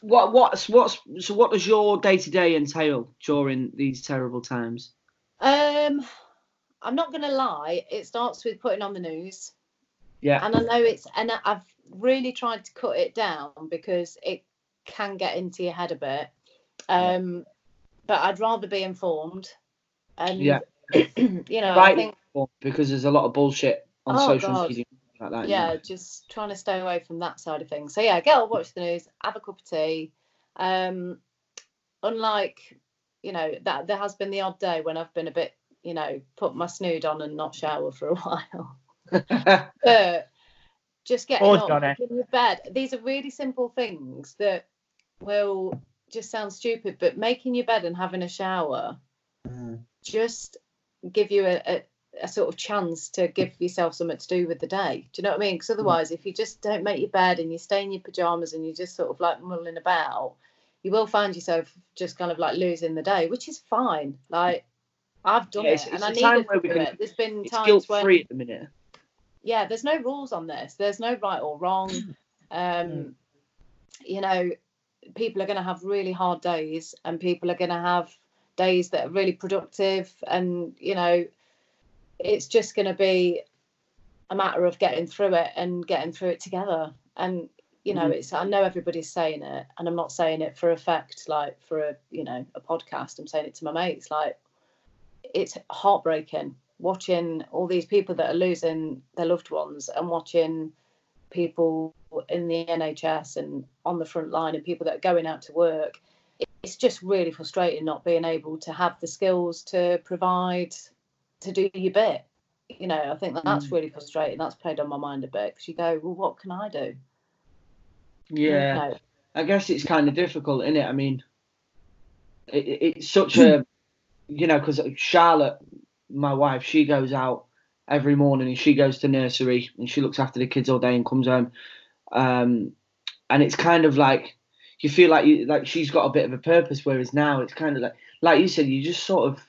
what what's what's so what does your day to day entail during these terrible times? Um, I'm not gonna lie. It starts with putting on the news, Yeah. and I know it's, and I've really tried to cut it down because it can get into your head a bit. Um, but I'd rather be informed, and Yeah. <clears throat> you know, I think Because there's a lot of bullshit on Oh, social God. media like that. yeah, just trying to stay away from that side of things. So yeah, get up, watch the news, have a cup of tea. Um, unlike, you know, that there has been the odd day when I've been a bit, you know, put my snood on and not shower for a <laughs> while. <laughs> but just getting Oh, up, Johnny. making your bed. These are really simple things that will just sound stupid, but making your bed and having a shower mm. just give you a, a, a sort of chance to give yourself something to do with the day. Do you know what I mean? Because mm. otherwise, if you just don't make your bed and you stay in your pajamas and you're just sort of like mulling about, you will find yourself just kind of like losing the day, which is fine. Like I've done Yeah, it it's- and it's I a time needed where to do can- it. There's been It's times guilt free at the minute. yeah, there's no rules on this. There's no right or wrong. <clears throat> Um, mm. you know, people are going to have really hard days, and people are going to have days that are really productive, and you know, it's just going to be a matter of getting through it and getting through it together. And you know, Mhm. it's I know everybody's saying it, and I'm not saying it for effect, like for a you know a podcast. I'm saying it to my mates, like it's heartbreaking watching all these people that are losing their loved ones and watching people in the NHS and on the front line and people that are going out to work. It's just really frustrating not being able to have the skills to provide to do your bit. You know, I think that that's mm. really frustrating. That's played on my mind a bit because you go, well, what can I do? Yeah. No. I guess it's kind of difficult, isn't it? I mean, it- it's such <laughs> a, you know, because Charlotte, my wife, she goes out every morning and she goes to nursery and she looks after the kids all day and comes home. Um, and it's kind of like you feel like you like she's got a bit of a purpose, whereas now it's kind of like, like you said, you just sort of,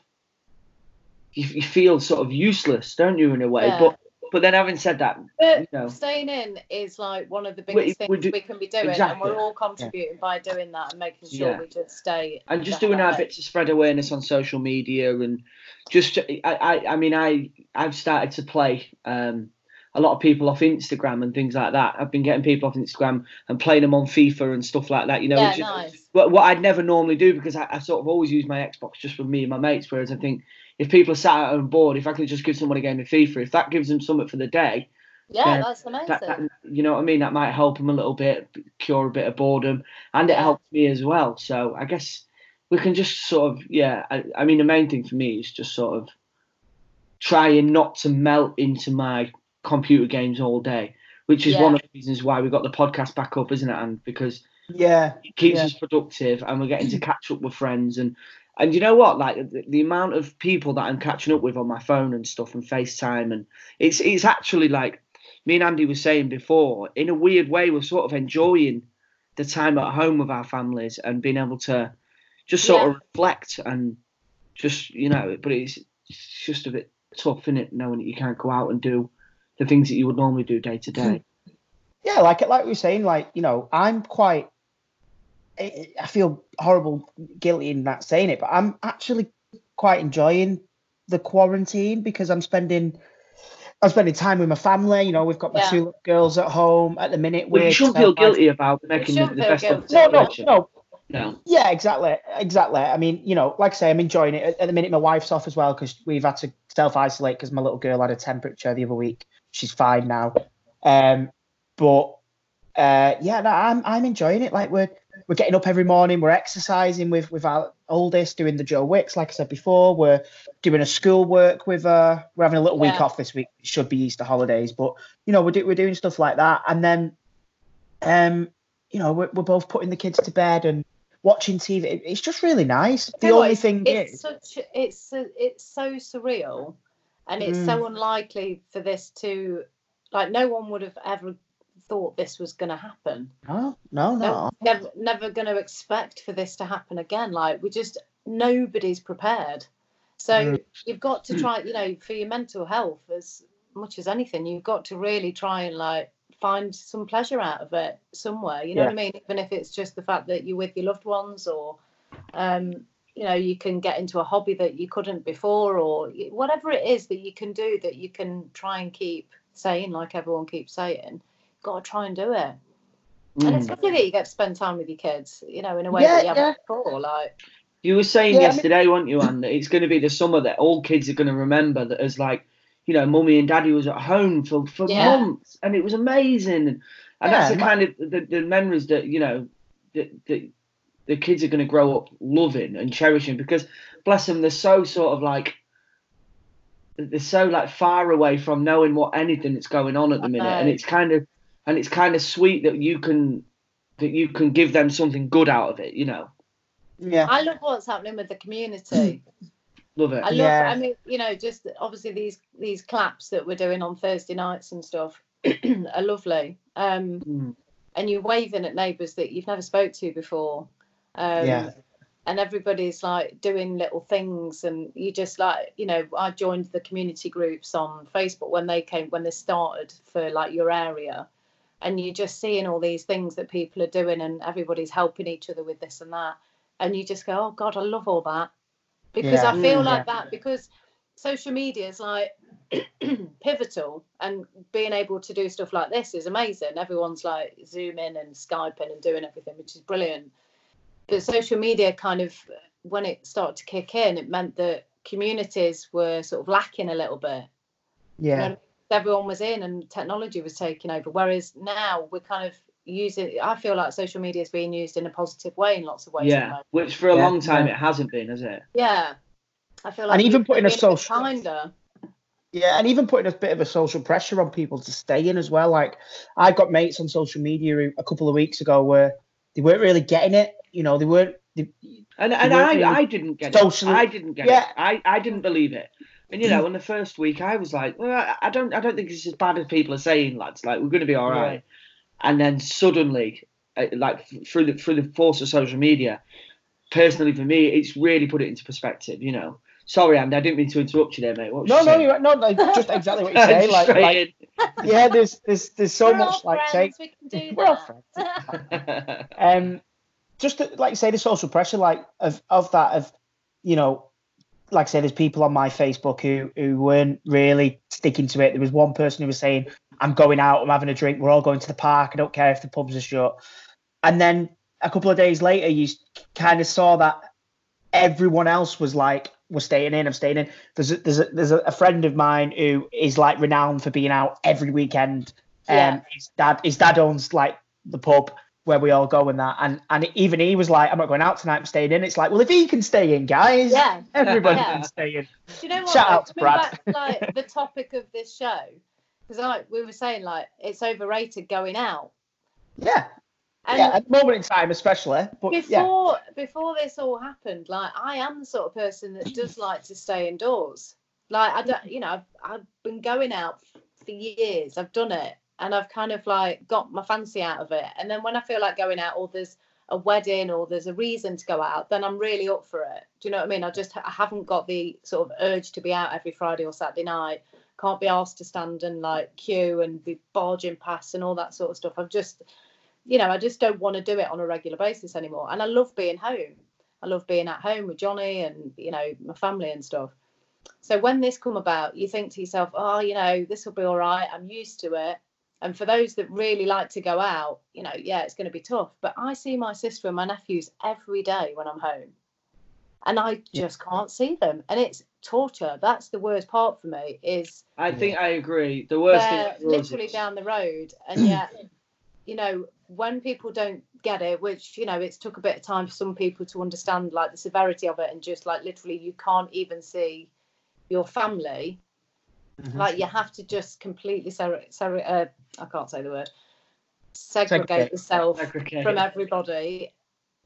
you, you feel sort of useless, don't you, in a way? Yeah. But but then having said that, But you know, staying in is like one of the biggest we things do- we can be doing, and we're all contributing by doing that and making sure Yeah. we just stay and just doing our bit to spread awareness on social media and just I, I I mean I I've started to play um a lot of people off Instagram and things like that. I've been getting people off Instagram and playing them on FIFA and stuff like that. You know, Yeah, is- nice. what, what I'd never normally do because I, I sort of always use my Xbox just for me and my mates. Whereas I think if people are sat at home bored, if I can just give someone a game of FIFA, if that gives them something for the day, Yeah, that's amazing. that, that- you know what I mean? That might help them a little bit, cure a bit of boredom, and it helps me as well. So I guess we can just sort of, yeah. I, I mean, the main thing for me is just sort of trying not to melt into my computer games all day, which is Yeah. one of the reasons why we got the podcast back up, isn't it? And because Yeah. it keeps Yeah. us productive and we're getting to catch up with friends and and you know what like the, the amount of people that i'm catching up with on my phone and stuff and facetime and it's it's actually like me and andy were saying before in a weird way we're sort of enjoying the time at home with our families and being able to just sort Yeah. of reflect and just you know but it's, it's just a bit tough isn't it knowing that you can't go out and do the things that you would normally do day to day Yeah, like like we were saying, like you know, I'm quite. I I feel horrible, guilty in that saying it, but I'm actually quite enjoying the quarantine because I'm spending I'm spending time with my family. You know, we've got my Yeah. two girls at home at the minute. Well, you we're shouldn't feel self-isolated. guilty about making the, shouldn't the best of the guilty. No, no, no. No. Yeah, exactly, exactly. I mean, you know, like I say, I'm enjoying it. At- At the minute, my wife's off as well because we've had to self isolate because my little girl had a temperature the other week. She's fine now. Um, but uh, yeah, no, I'm I'm enjoying it. Like we're we're getting up every morning. We're exercising with with our oldest, doing the Joe Wicks, like I said before. We're doing a school work with her. We're having a little week off this week. It should be Easter holidays, but you know, we're do, we're doing stuff like that, and then um, you know, we're, we're both putting the kids to bed and watching TV. It- It's just really nice. The only it's- thing it's is, such it's it's so surreal and it's Mm. so unlikely for this to like no one would have ever thought this was going to happen. No, no, no. never never going to expect for this to happen again. Like we just nobody's prepared. So Mm. you've got to try you know for your mental health as much as anything you've got to really try and like find some pleasure out of it somewhere you know what i mean? Even if it's just the fact that you're with your loved ones or um you know you can get into a hobby that you couldn't before or whatever it is that you can do that you can try and keep saying like everyone keeps saying got to try and do it and it's Mm. lovely that you get to spend time with your kids, you know, in a way Yeah, that you haven't yeah. before. Like, You were saying Yeah, I mean- yesterday, weren't you, Anne, that it's going to be the summer that all kids are going to remember that as like, you know, mummy and daddy was at home for, for Yeah. months and it was amazing. And, and that's the ma- kind of the, the memories that, you know, that, that the kids are going to grow up loving and cherishing because, bless them, they're so sort of like, they're so like far away from knowing what anything that's going on at the minute. And it's kind of, and it's kind of sweet that you can, that you can give them something good out of it, you know. yeah, I love what's happening with the community. <clears throat> Love it. I love, Yeah. I mean, you know, just obviously these these claps that we're doing on Thursday nights and stuff <clears throat> are lovely. Um, Mm. and you're waving at neighbours that you've never spoke to before. Um, Yeah. And everybody's like doing little things, and you just like, you know, I joined the community groups on Facebook when they came, when they started for like your area, and you're just seeing all these things that people are doing, and everybody's helping each other with this and that, and you just go, oh God, I love all that, because Yeah. I feel Mm. like that because social media is like <clears throat> pivotal and being able to do stuff like this is amazing. Everyone's like zooming and skyping and doing everything which is brilliant. But social media kind of when it started to kick in it meant that communities were sort of lacking a little bit. You know yeah, what I mean? everyone was in and technology was taking over whereas now we're kind of using i feel like social media is being used in a positive way in lots of ways Yeah, moment. which for a Yeah, long time yeah. it hasn't been, has it? yeah i feel like And even putting a social- kinder yeah, and even putting a bit of a social pressure on people to stay in as well. Like I've got mates on social media a couple of weeks ago where they weren't really getting it. You know, they weren't. They, And and weren't I really I didn't get socially- it. I didn't get Yeah. it. I, I didn't believe it. And you know, in the first week, I was like, well, I- I don't I don't think it's as bad as people are saying, lads. Like we're going to be all right. Right. And then suddenly, uh, like through the through the force of social media, personally for me, it's really put it into perspective. You know. Sorry, Andy, I didn't mean to interrupt you there, mate. What no, you no, you're, no, no, just exactly what you <laughs> say. Just like, like, yeah, there's, there's, there's so We're much all like say. friends, we can do <laughs> We're all friends. um just to, like you say the social pressure like of of that of you know like I say there's people on my Facebook who who weren't really sticking to it. There was one person who was saying I'm going out I'm having a drink we're all going to the park I don't care if the pubs are shut. And then a couple of days later you kind of saw that everyone else was like we're staying in I'm staying in. There's a, there's a, there's a, friend of mine who is like renowned for being out every weekend. Um Yeah. his dad his dad owns like the pub where we all go and that and and even he was like i'm not going out tonight i'm staying in it's like well if he can stay in guys Yeah. <laughs> everybody Yeah. can stay in Do you know what? Shout like, out to coming Brad. back like <laughs> the topic of this show, because like we were saying, like it's overrated going out. yeah And yeah at the moment in time especially but yeah before before this all happened, like I am the sort of person that does <laughs> like to stay indoors. Like I don't, you know, I've, I've been going out for years. I've done it, and I've kind of like got my fancy out of it. And then when I feel like going out, or there's a wedding, or there's a reason to go out, then I'm really up for it. Do you know what I mean? I just I haven't got the sort of urge to be out every Friday or Saturday night. Can't be asked to stand and like queue and be barging past and all that sort of stuff. I've just you know, I just don't want to do it on a regular basis anymore. And I love being home. I love being at home with Johnny and, you know, my family and stuff. so when this come about, you think to yourself, oh, you know, this will be all right. I'm used to it. And for those that really like to go out, you know, yeah, it's going to be tough. But I see my sister and my nephews every day when I'm home, and I just can't see them, and it's torture. That's the worst part for me. Is I think I agree. The worst they're thing literally down the road, and mm. yet, you know, when people don't get it, which you know, it's took a bit of time for some people to understand like the severity of it, and just like literally, you can't even see your family. Mm-hmm. Like you have to just completely ser- ser- uh, I can't say the word segregate, Segregate. yourself Segregate. from everybody,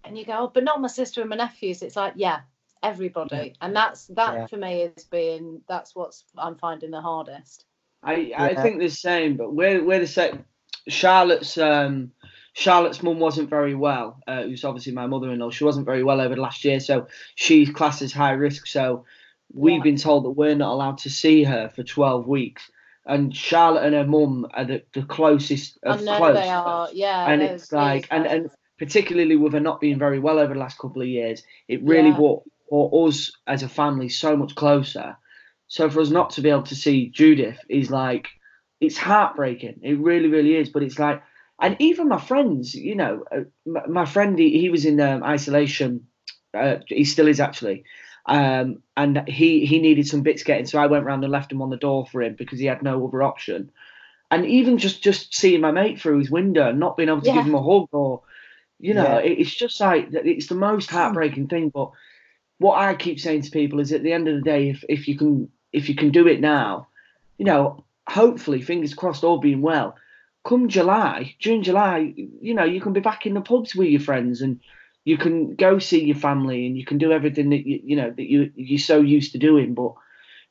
and you go, oh, but not my sister and my nephews. It's like, yeah, everybody, and that's that Yeah. for me is being that's what's I'm finding the hardest. I, I Yeah. think the same, but we're we're the same. Charlotte's um Charlotte's mum wasn't very well. Uh, who's obviously my mother-in-law. She wasn't very well over the last year, so she's classed as high risk. So we've Yeah. been told that we're not allowed to see her for 12 weeks. And Charlotte and her mum are the, the closest I know close. they are, yeah. and it's like and, and particularly with her not being very well over the last couple of years it really Yeah. brought, brought us as a family so much closer so for us not to be able to see judith is like it's heartbreaking it really really is but it's like and even my friends you know uh, my, my friend he, he was in um, isolation uh, he still is actually um, and he he needed some bits getting so i went round and left him on the door for him because he had no other option and even just just seeing my mate through his window and not being able to Yeah. give him a hug or you know Yeah. it, it's just like it's the most heartbreaking thing but what i keep saying to people is at the end of the day if, if you can if you can do it now you know hopefully fingers crossed all being well come july june july you know you can be back in the pubs with your friends and you can go see your family and you can do everything that you you know that you you're so used to doing but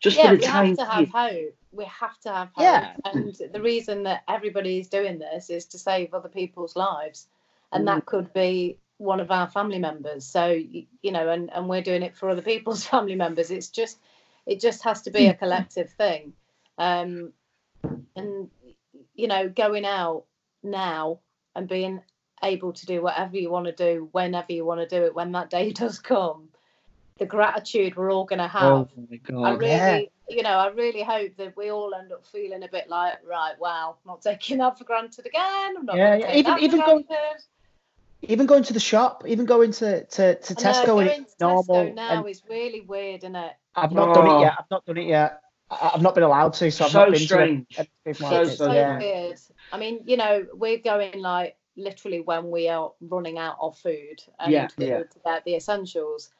just yeah, for the we time have to have hope. We have to have hope. Yeah. And the reason that everybody is doing this is to save other people's lives. And Mm. that could be one of our family members. So, you know, and, and we're doing it for other people's <laughs> family members. It's just, it just has to be a collective thing. Um, and, you know, going out now and being able to do whatever you want to do, whenever you want to do it, when that day <laughs> does come, the gratitude we're all going to oh have. oh my I god really, Yeah. you know, I really hope that we all end up feeling a bit like, right, wow, not taking that for granted again. I'm not Yeah, yeah, even- even for going- granted. Even going to the shop, even going to to, to I know, Tesco and going to normal. Tesco now and is really weird, isn't it? I've not done Oh. it yet. I've not done it yet. I- I've not been allowed to, so I've So not been strange. to a, a So, it's so so yeah. weird. I mean, you know, we're going like literally when we are running out of food and Yeah. Yeah. need get the essentials.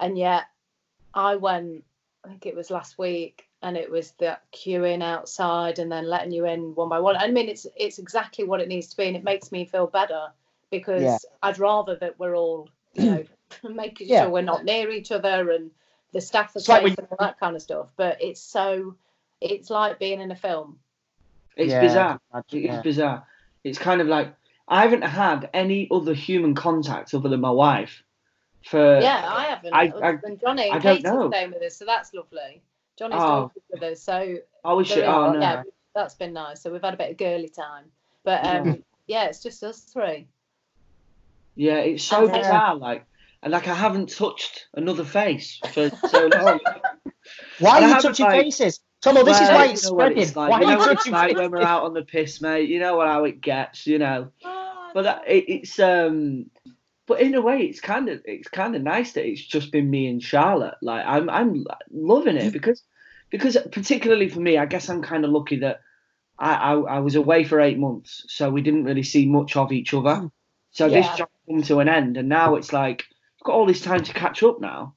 And yet I went, I think it was last week, and it was the queuing outside and then letting you in one by one. I mean, it's it's exactly what it needs to be, and it makes me feel better because Yeah. I'd rather that we're all, you know, <clears throat> <laughs> making Yeah. sure we're not near each other and the staff are It's like safe and all that kind of stuff. But it's so, it's like being in a film. It's Yeah, bizarre. It's yeah. bizarre. It's kind of like I haven't had any other human contact other than my wife for Yeah, I haven't. I- other I- than Johnny I and don't know. staying with us, so that's lovely. Johnny's Oh. with us, so I wish there it. is- Oh no. yeah, that's been nice. So we've had a bit of girly time, but um, yeah, it's just us three. Yeah, it's so And then- bizarre. Like, and like I haven't touched another face for so long. <laughs> Why And are you touching like- faces? Tomo, this is why it's what spreading. it's like. Why You know you what it's like when we're out on the piss, mate. You know how it gets. You know. But that, it, it's um. But in a way, it's kind of it's kind of nice that it's just been me and Charlotte. Like I'm I'm loving it because because particularly for me, I guess I'm kind of lucky that I, I I was away for eight months, so we didn't really see much of each other. So this Yeah. job come to an end, and now it's like I've got all this time to catch up now,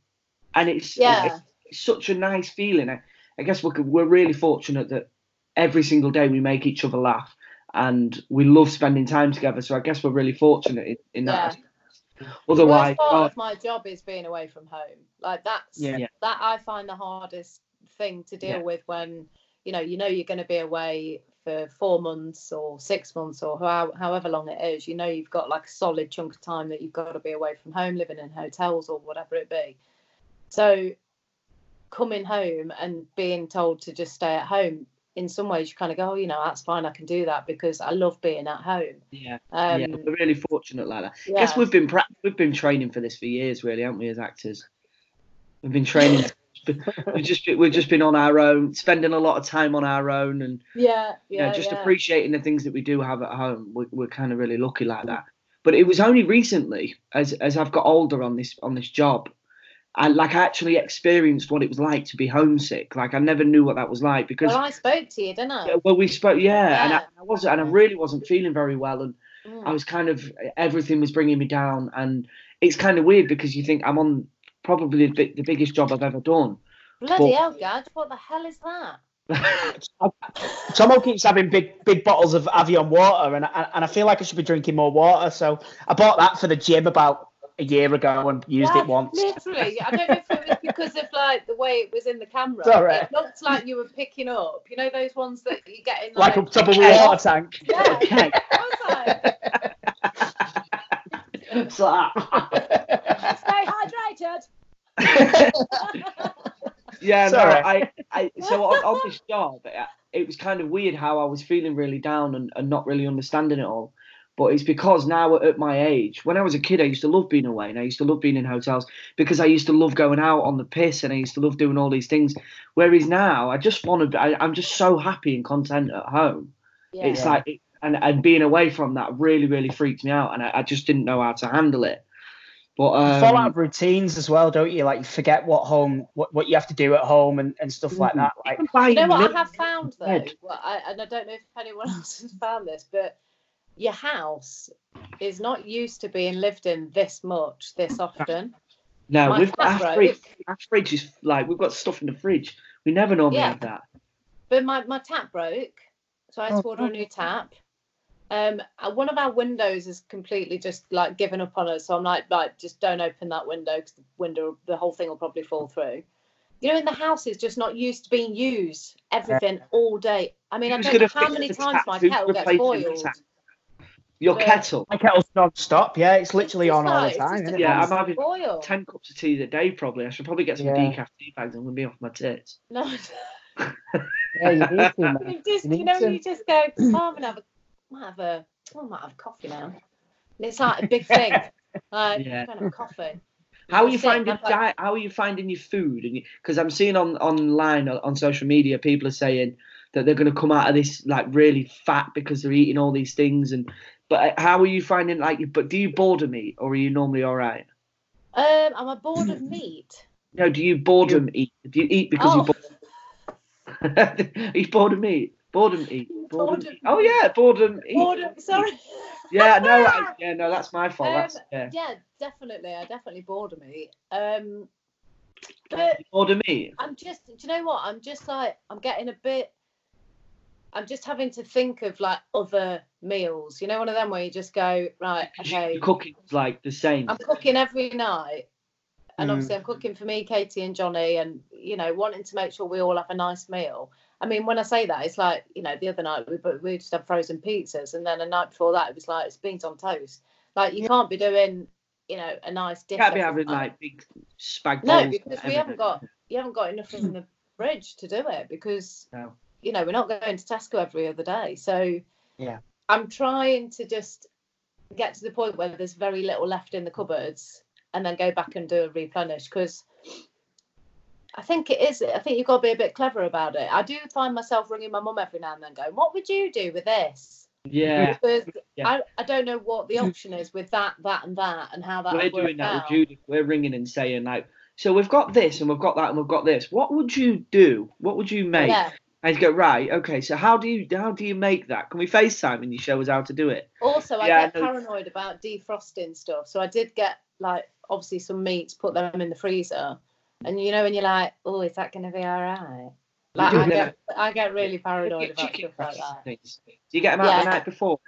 and it's Yeah. it's such a nice feeling. I, I guess we're we're really fortunate that every single day we make each other laugh, and we love spending time together. So I guess we're really fortunate in, in that. Yeah. aspect. The worst part oh, of my job is being away from home. Like that's Yeah. Yeah. that I find the hardest thing to deal Yeah. with when you know you know you're going to be away for four months or six months or how, however long it is. You know you've got like a solid chunk of time that you've got to be away from home, living in hotels or whatever it be. So coming home and being told to just stay at home in some ways you kind of go oh you know that's fine i can do that because i love being at home yeah, um yeah, we're really fortunate like that. I guess we've been we've been training for this for years, really, haven't we, as actors? We've been training <laughs> we've just been, we've just been on our own, spending a lot of time on our own, and Yeah, you know, yeah, just yeah. appreciating the things that we do have at home. We're, we're kind of really lucky like that. But it was only recently, as as I've got older on this on this job, and like I actually experienced what it was like to be homesick. Like I never knew what that was like because Well, I spoke to you, didn't I? yeah, well, we spoke, yeah, and I, Yeah. I wasn't, and I really wasn't feeling very well, and Mm. I was kind of everything was bringing me down, and it's kind of weird because you think I'm on probably the, the biggest job I've ever done. Bloody but- hell, Gad, what the hell is that? <laughs> Tomo keeps having big big bottles of Evian water, and I, and I feel like I should be drinking more water. So I bought that for the gym about a year ago and used Yeah, it once. Literally, I don't know if it was because of like the way it was in the camera. Sorry. It looked like you were picking up. You know those ones that you get in Like like, a top of a Okay. water tank. Yeah. <laughs> Okay. I was like, So I- stay hydrated. <laughs> yeah, no, I, I, so on, on this job, uh, it was kind of weird how I was feeling really down and, and not really understanding it all. But it's because now at my age, when I was a kid, I used to love being away and I used to love being in hotels because I used to love going out on the piss and I used to love doing all these things. Whereas now, I just want to, I, I'm just so happy and content at home. Yeah. It's like, it, and, and being away from that really, really freaked me out and I, I just didn't know how to handle it. But You fall out um, of routines as well, don't you? Like you forget what home, what, what you have to do at home and, and stuff like that. Like you know what I have found though, well, I, and I don't know if anyone <laughs> else has found this, but your house is not used to being lived in this much, this often. No, My we've got our fridge. Our fridge is like we've got stuff in the fridge. We never normally Yeah. have that. But my, my tap broke, so I had to order a new tap. Um, uh, one of our windows is completely just like given up on us. So I'm like, like, just don't open that window because the window, the whole thing will probably fall through. You know, in the house is just not used to being used. Everything all day. I mean, Who's I don't know how many times tap? my Who's kettle gets boiled. Tap? Your But- kettle. my kettle's non-stop. Yeah, it's literally It's on all the time. isn't it? Yeah, I'm having boil. ten cups of tea a day probably. I should probably get some Yeah. decaf tea bags. I'm gonna be off my tits. <laughs> No, <laughs> Yeah, you need to, <laughs> man. you just, You you know, to. you just go, <clears throat> oh, I'm gonna have a, might have a, oh, I might have coffee now. And it's like a big thing. Like, Yeah. I'm gonna coffee. How are you That's finding that's like- diet? How are you finding your food? And because I'm seeing on online on, on social media, people are saying that they're going to come out of this like really fat because they're eating all these things. And but uh, how are you finding like? But do you boredom eat or are you normally all right? Um, am I bored of meat? No, do you boredom eat? Do you eat because Oh. you bored? <laughs> are you boredom eat? Boredom eat. <laughs> Boredom Boredom eat. Oh yeah, boredom eat. Boredom, sorry. Yeah, no, I, <laughs> yeah, no, that's my fault. Um, That's yeah. yeah, definitely. I definitely bored of meat. Um, but Boredom eat. I'm just, do you know what? I'm just like, I'm getting a bit. I'm just having to think of like other meals. You know, one of them where you just go, right, okay, cooking's like the same. I'm cooking every night. And Mm. obviously, I'm cooking for me, Katie, and Johnny, and you know, wanting to make sure we all have a nice meal. I mean, when I say that, it's like you know, the other night we but we just had frozen pizzas, and then a night before that, it was like it's beans on toast. Like you can't be doing, you know, a nice dish. can't be having night. like big spag no, because we haven't got you haven't got enough in the fridge to do it because No. You know we're not going to Tesco every other day. So Yeah. I'm trying to just get to the point where there's very little left in the cupboards and then go back and do a replenish because I think it is. I think you've got to be a bit clever about it. I do find myself ringing my mum every now and then, going, "What would you do with this?" Yeah, Because Yeah. I, I don't know what the option is with that, that, and that, and how that. we're doing work that with. Judith. We're ringing and saying like, so we've got this and we've got that and we've got this. What would you do? What would you make? Yeah. And you go right, okay. So how do you how do you make that? Can we FaceTime and you show us how to do it? Also, I Yeah, get I paranoid about defrosting stuff. So I did get like obviously some meats, put them in the freezer, and you know when you're like, oh, is that going to be all right? Like I get, I get really paranoid Get about stuff like that. things. Do you get them out the night before?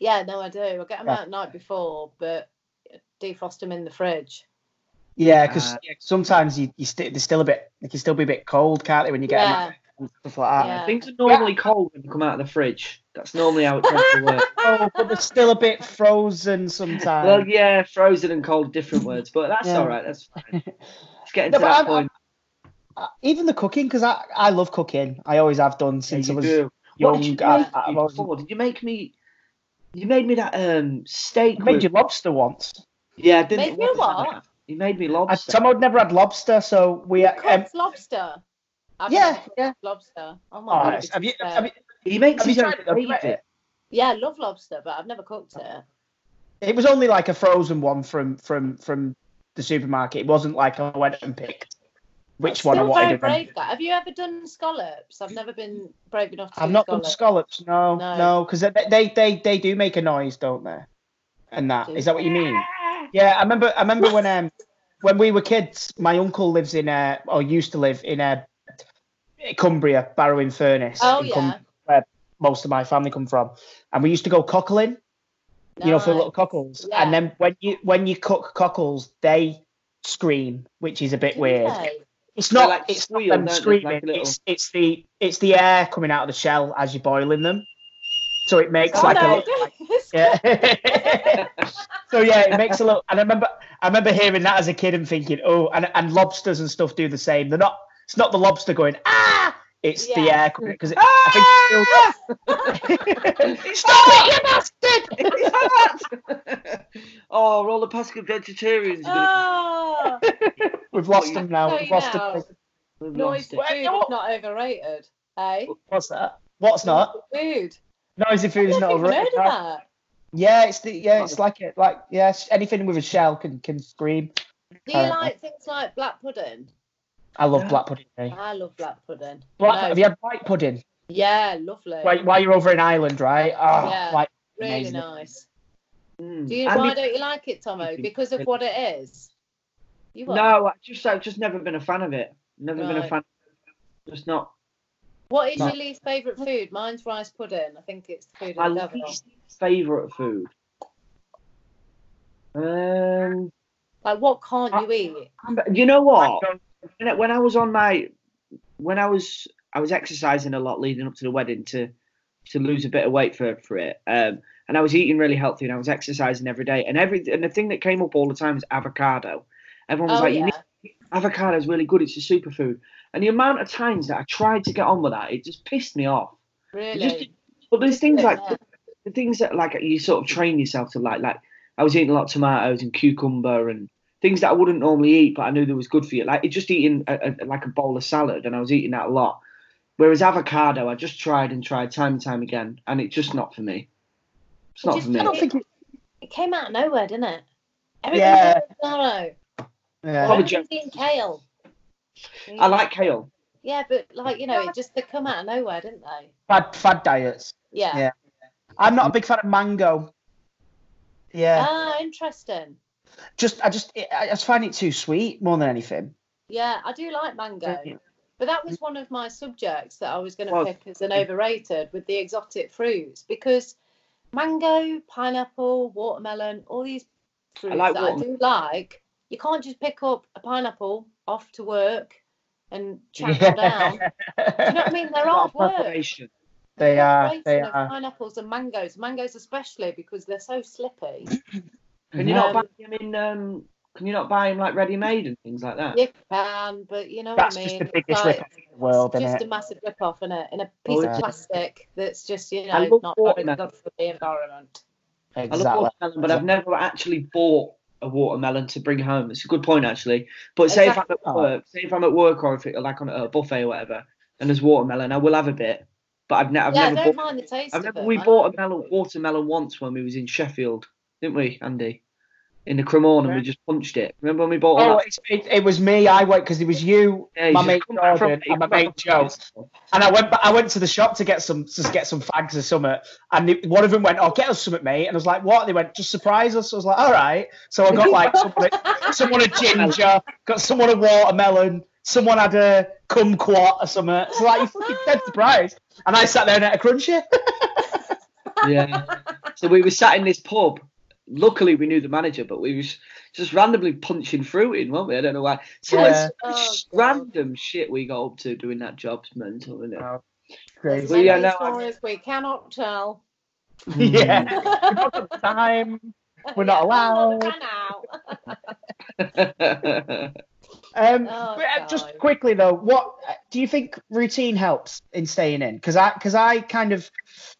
Yeah, no, I do. I get them Yeah. out the night before, but defrost them in the fridge. Yeah, because Uh, sometimes you, you st- they're still a bit, they can still be a bit cold, can't they, when you get Yeah. them and stuff like that. Yeah. Things are normally cold when they come out of the fridge. That's normally how it tends to work. <laughs> Oh, but they're still a bit frozen sometimes. Well, yeah, frozen and cold, different words, but that's Yeah. all right. That's fine. <laughs> It's getting No, to that I'm- point. Uh, Even the cooking, because I, I love cooking. I always have done since I was do. young. What did you I, make I, me was. Did you make me? You made me that um steak. I made with- you lobster once. Yeah, I didn't. Made you what was what? that? He made me I, lobster. Tom had never had lobster, so we. Um, Cooked lobster. I've yeah, never yeah. lobster. Oh my oh, god. have you? Have you he makes his own it? Have you tried gravy. it? Yeah, I love lobster, but I've never cooked it. It was only like a frozen one from from from the supermarket. It wasn't like I went and picked which Still one I very wanted. and- brave. That. Have you ever done scallops? I've never been brave enough to I've do not done scallops. scallops. No, No. no, because they, they they they do make a noise, don't they? And that Do is that what you mean? Yeah, I remember. I remember when um when we were kids. My uncle lives in uh or used to live in uh Cumbria, Barrow Furness. Oh in yeah. Cum- where most of my family come from, and we used to go cockling. You know, for Nice. little cockles, Yeah. and then when you when you cook cockles, they scream, which is a bit weird. Okay. It's not. like it's squeal, not them screaming. Like little- It's it's the it's the air coming out of the shell as you're boiling them. So it makes Oh, like no, a little, yeah. <laughs> so yeah, it makes a little. And I remember I remember hearing that as a kid and thinking, oh, and and lobsters and stuff do the same. They're not. It's not the lobster going ah. It's the air because it, I think it's still. <laughs> Stop it, you bastard! <laughs> oh, all the pesky vegetarians. gonna- Oh, <laughs> We've lost them now. We've lost now- them. We've noise lost to it. food is not overrated. Hey, What's that? What's not? food. Noisy food is not overrated. heard of that. Yeah, it's the yeah, it's like it like yes, anything with a shell can can scream. Do you Uh, like things like black pudding? I love black pudding. eh? I love black pudding. Black, No. Have you had white pudding? Yeah, lovely. While, while you're over in Ireland, right? Oh, Yeah, white really amazing. nice. Mm. Do you? Why it- don't you like it, Tomo? Because of what it is. You are. No, I just I've just never been a fan of it. Never been a Right. fan. Just not. What is No. your least favourite food? Mine's rice pudding. I think it's the food My of the devil. least favourite food. Um, Like, what can't you eat? you know what? When I- When I was on my, when I was I was exercising a lot leading up to the wedding to to lose a bit of weight for for it. Um, and I was eating really healthy and I was exercising every day. And every and the thing that came up all the time was avocado. Everyone was Oh, like, yeah. "You need avocado is really good. It's a superfood." And the amount of times that I tried to get on with that, it just pissed me off. Really? just- but there's things Yeah. like the things that like you sort of train yourself to like. Like I was eating a lot of tomatoes and cucumber and things that I wouldn't normally eat, but I knew that was good for you. Like just eating a, a, like a bowl of salad, and I was eating that a lot. Whereas avocado, I just tried and tried time and time again, and it's just not for me. It's not Just for me. I don't think it, It came out of nowhere, didn't it? Everything's Yeah. avocado. yeah. Probably eating kale. I like kale. Yeah, but like you know, it just they come out of nowhere, didn't they? fad fad diets. Yeah. Yeah. I'm not a big fan of mango. Yeah, Ah, interesting. Just I just I just find it too sweet more than anything. Yeah, I do like mango. But that was one of my subjects that I was going to Well, pick as an overrated with the exotic fruits because mango, pineapple, watermelon, all these fruits like that I do like, you can't just pick up a pineapple off to work and chop them down. Do you know what I mean? They're <laughs> hard of work. They are. They are. pineapples and mangoes, mangoes especially because they're so slippy. <clears throat> Can you not buy them in? Um, can you not buy them like ready made and things like that? You can, but you know That's what I mean. just the biggest like- rip in the world, it's isn't just it? a massive rip off in a in a piece yeah. of plastic that's just you know not watermelon. good for the environment. I love Exactly. watermelon, but I've never actually bought a watermelon to bring home. It's a good point actually. But say if I'm at work, say if I'm at work or if it like on a buffet or whatever, and there's watermelon, I will have a bit. But I've, ne- I've yeah, I never don't bought. mind the taste I've of it. We I bought a melon, watermelon once when we was in Sheffield, didn't we, Andy? In the Cremorne, and we just punched it. Remember when we bought? Oh, it's, it, it was me. I went because it was you, Yeah, my mate from Jordan, and my mate Joe. And I went, I went to the shop to get some, to get some fags or something. And the- one of them went, "Oh, get us something, mate." And I was like, "What?" They went, "Just surprise us." I was like, "All right." So I got like someone, someone a ginger, got someone a watermelon, someone had a kumquat or something. So like, you fucking dead surprised. And I sat there and ate a crunchy. <laughs> yeah. So we were sat in this pub. Luckily, we knew the manager, but we was just randomly punching fruit in, weren't we? I don't know why. So Yeah. it's Oh, just God. random shit we got up to doing that job. It's mental, isn't it? Oh, Crazy. Well, yeah, many no, I- stories we cannot tell. yeah. We're not got time. We're not <laughs> allowed. the time out. <laughs> Um, Oh, but, uh, just quickly though, what uh, do you think routine helps in staying in? Because I, because I kind of,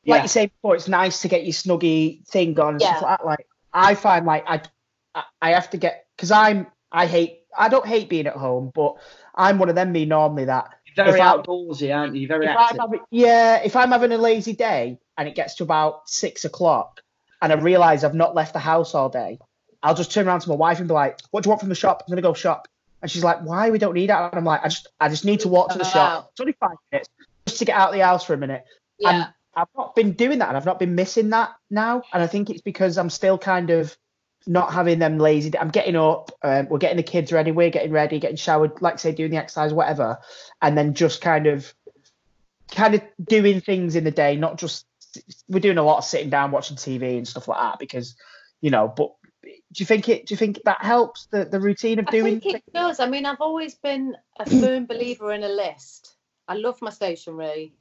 like Yeah. you say before, it's nice to get your snuggy thing on and Yeah. stuff like that. Like I find like I, I- I have to get because I'm I hate. I don't hate being at home, but I'm one of them. Me normally that Very if I- outdoorsy, aren't you? Very active. Having, yeah, if I'm having a lazy day and it gets to about six o'clock and I realise I've not left the house all day, I'll just turn around to my wife and be like, "What do you want from the shop? I'm gonna go shop." And she's like, "Why? We don't need that." And I'm like, "I just, I just need to walk to the shop. It's only five minutes just to get out of the house for a minute." Yeah. And I've not been doing that, and I've not been missing that now. And I think it's because I'm still kind of not having them lazy. I'm getting up, um, we're getting the kids ready, we're getting ready, getting showered, like say doing the exercise, whatever, and then just kind of, kind of doing things in the day, not just we're doing a lot of sitting down watching TV and stuff like that because, you know. But do you think it? Do you think that helps the the routine of I doing? think it does. I mean, I've always been a firm believer in a list. I love my stationery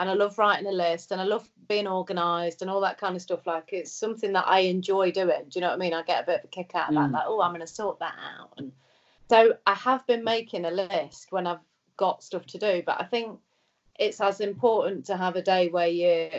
and I love writing a list and I love being organised and all that kind of stuff. Like it's something that I enjoy doing. Do you know what I mean? I get a bit of a kick out of that. Mm. Like, oh, I'm going to sort that out. And so I have been making a list when I've got stuff to do. But I think it's as important to have a day where you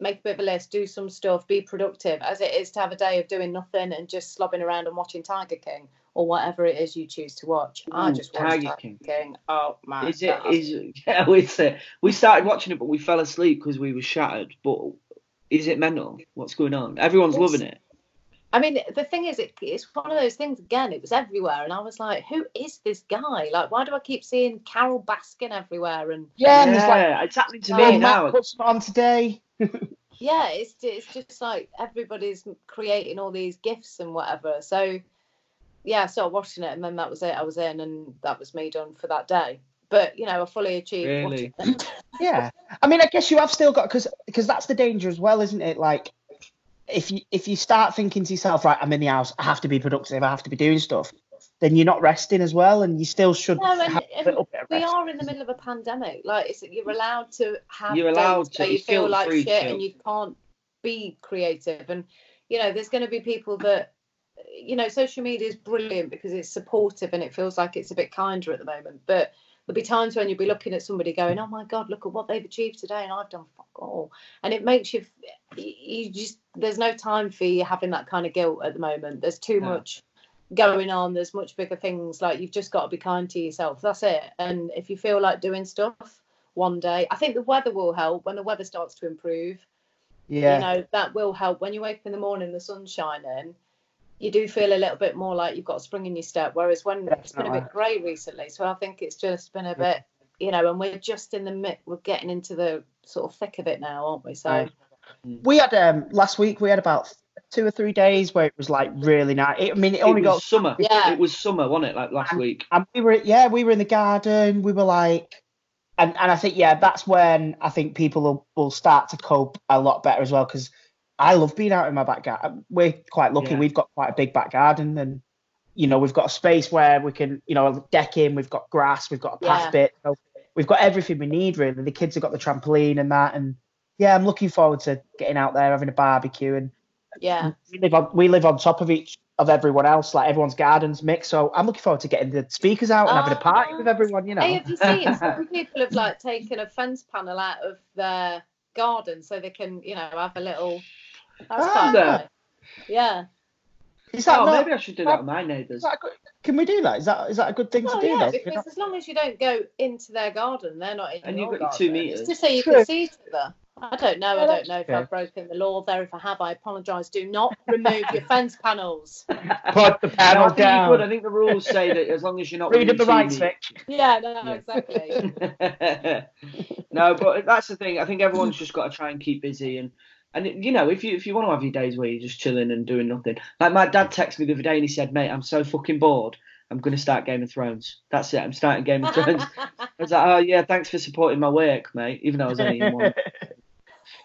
make a bit of a list, do some stuff, be productive, as it is to have a day of doing nothing and just slobbing around and watching Tiger King or whatever it is you choose to watch. I mm, just watch Tiger Tiger, King. King. Oh my Is it? God. Is it? <laughs> Yeah, it's it. We started watching it, but we fell asleep because we were shattered. But is it mental? What's going on? Everyone's It's- loving it. I mean, the thing is, it, it's one of those things. Again, it was everywhere, and I was like, "Who is this guy? Like, why do I keep seeing Carole Baskin everywhere?" And yeah, and it's like, Yeah, it's happening to Oh, me now. Matt put some on today. Yeah, it's it's just like everybody's creating all these gifts and whatever. So, yeah, I started watching it, and then that was it. I was in, and that was me done for that day. But you know, I fully achieved Really? <laughs> Yeah, I mean, I guess you have still got because because that's the danger as well, isn't it? Like, if you if you start thinking to yourself, right, I'm in the house, I have to be productive, I have to be doing stuff, then you're not resting as well, and you still should No, and- have a and little bit of we rest. are in the middle of a pandemic. Like, it's, you're allowed to have You're allowed days to. you feel like shit chill. and you can't be creative. And you know, there's going to be people that, you know, social media is brilliant because it's supportive and it feels like it's a bit kinder at the moment. But there'll be times when you'll be looking at somebody going, "Oh my God, look at what they've achieved today," and I've done fuck all. And it makes you, you just there's no time for you having that kind of guilt at the moment. There's too No. much going on there's much bigger things like you've just got to be kind to yourself that's it. And if you feel like doing stuff one day i think the weather will help when the weather starts to improve Yeah, you know that will help. When you wake up in the morning the sun's shining you do feel a little bit more like you've got a spring in your step whereas when it's been a bit grey recently so i think it's just been a bit you know and we're just in the mid we're getting into the sort of thick of it now aren't we? So Right. we had um last week we had about two or three days where it was like really nice. I mean, it only it got summer. Yeah. It was summer, wasn't it? Like last week. and we were yeah we were in the garden we were like and and i think yeah that's when i think people will, will start to cope a lot better as well because i love being out in my back garden um, we're quite lucky Yeah. we've got quite a big back garden and you know we've got a space where we can you know deck in we've got grass we've got a path Yeah. bit so we've got everything we need really the kids have got the trampoline and that and yeah i'm looking forward to getting out there having a barbecue and yeah we live on we live on top of each of everyone else like everyone's gardens mixed so i'm looking forward to getting the speakers out and having a party Oh. with everyone you know Hey, have you seen <laughs> some people have like taken a fence panel out of their garden so they can, you know, have a little. That's Ah. quite Yeah. nice. Yeah. Is that oh, not, maybe I should do that with my neighbours. is that a good, can we do that? Is that is that a good thing Well, to do? yeah, then? because not- as long as you don't go into their garden, they're not in And your you've got your two garden. It's metres. just so you True. can see each other. I don't know. Yeah, I don't know if true. I've broken the law there. If I have, I apologise. Do not remove your <laughs> fence panels. Put the No, I panel think down. could. I think the rules say that as long as you're not Read within the two rights, Vic. Yeah, no, Yeah. exactly. <laughs> no, but that's the thing. I think everyone's just got to try and keep busy and and you know if you if you want to have your days where you're just chilling and doing nothing. Like my dad texted me the other day and he said, "Mate, I'm so fucking bored. I'm gonna start Game of Thrones. That's it. I'm starting Game of Thrones." <laughs> I was like, "Oh yeah, thanks for supporting my work, mate." Even though I was only in one.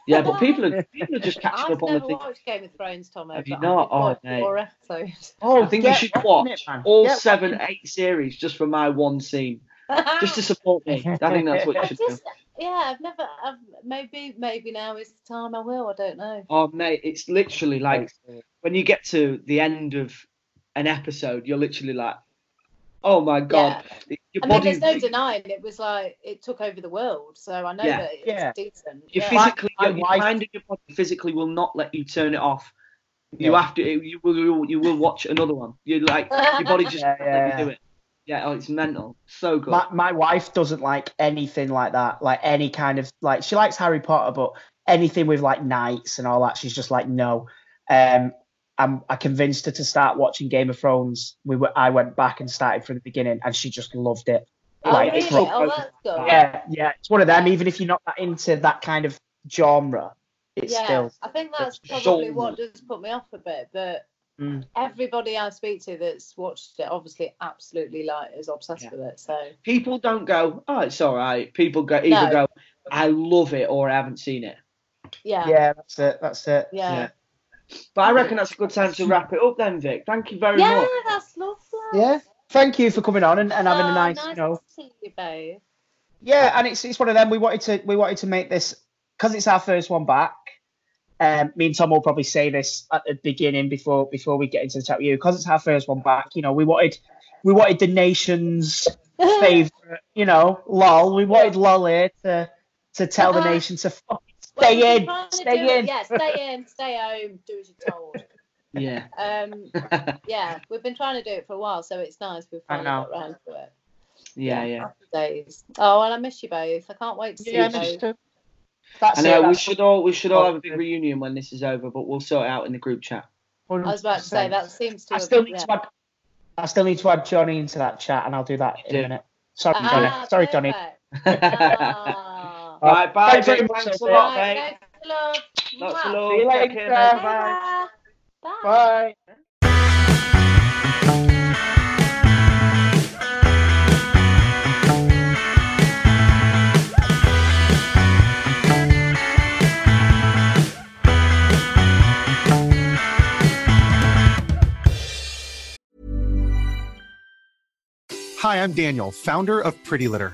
Yeah, but people are people are just <laughs> catching I've up on the never thing. watched Game of Thrones, Tom. Have you but not? I've Oh, mate. four episodes. <laughs> oh, I think you should watch it, all Get seven, on eight series just for my one scene, just to support me. I think that's what you I should do. yeah, I've never. I've, maybe, maybe now is the time I will. I don't know. Oh mate, it's literally like when you get to the end of an episode, you're literally like, oh my god, your I mean, there's no denying it was like it took over the world. So I know Yeah. that it's Yeah. decent. you yeah. physically, your, your wife- mind and your body physically will not let you turn it off You have to. You will. You will watch another one. You like your body <laughs> just Yeah, won't let you yeah. do it. Yeah. Oh, it's mental. So good. My, my wife doesn't like anything like that. Like any kind of like she likes Harry Potter, but anything with like knights and all that, she's just like no. Um, I'm, I convinced her to start watching Game of Thrones. We were, I went back and started from the beginning, and she just loved it. Oh, Like, really? it's- Oh, that's good. Yeah, yeah, it's one of them. Even if you're not that into that kind of genre, it's yeah, still. I think that's probably so- what does put me off a bit. But Mm. everybody I speak to that's watched it obviously absolutely like is obsessed Yeah. with it. So People don't go. Oh, it's all right. People go either No. go. I love it or I haven't seen it. yeah, Yeah, that's it. That's it. yeah, Yeah. But I reckon that's a good time to wrap it up then, Vic. Thank you very Yeah, much. Yeah, that's lovely. Yeah. Thank you for coming on and, and having Oh, a nice, nice you know, to see you both. Yeah, and it's it's one of them. We wanted to we wanted to make this because it's our first one back. Um, me and Tom will probably say this at the beginning before before we get into the chat with you because it's our first one back. You know, we wanted we wanted the nation's <laughs> favorite. You know, lol. We wanted lol here to to tell the Uh-huh. nation to fucking Well, stay in, trying to do stay it. in. Yeah, stay in, stay home, do as you're told. Yeah. Um, <laughs> yeah, we've been trying to do it for a while, so it's nice we've I finally know. got round to it. yeah, yeah. Happy days. Oh, and I miss you both. I can't wait to see Yeah, you I missed both. it. That's I it. we should all we should all have a big reunion when this is over, but we'll sort it out in the group chat. I was about to say that seems to. I have- still need yeah. to add. I still need to add Johnny into that chat, and I'll do that in do. a minute. Sorry, Johnny. Ah, Sorry, Johnny. perfect. <laughs> Ah. right, bye, Thanks very much, Thanks a lot, Right, mate. lots of love. Lots of love. See you later. care. Bye. Bye. Bye. Hi, I'm Daniel, founder of Pretty Litter.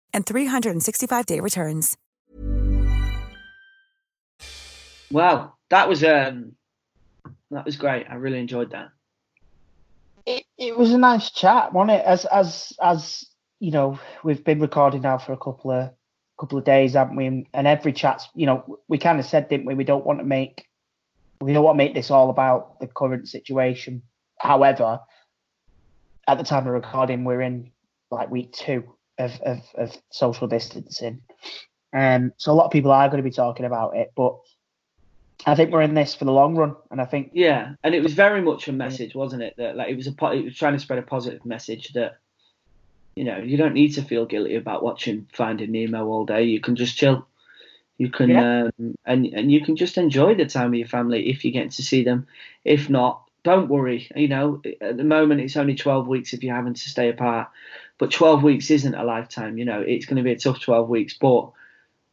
and 365-day returns. Well, that was um, that was great. I really enjoyed that. It, it was a nice chat, wasn't it? As as as you know, we've been recording now for a couple of couple of days, haven't we? And, and every chat's, you know, we kind of said, didn't we? We don't want to make we don't want to make this all about the current situation. However, at the time of recording, we're in like week two of of, of social distancing, um, so a lot of people are going to be talking about it, but. I think we're in this for the long run, and I think Yeah, and it was very much a message, wasn't it? That like it was a it was trying to spread a positive message that you know you don't need to feel guilty about watching Finding Nemo all day. You can just chill. You can Yeah. um, and and you can just enjoy the time with your family if you get to see them. If not, don't worry. You know, at the moment it's only twelve weeks if you're having to stay apart, but twelve weeks isn't a lifetime. You know, it's going to be a tough twelve weeks, but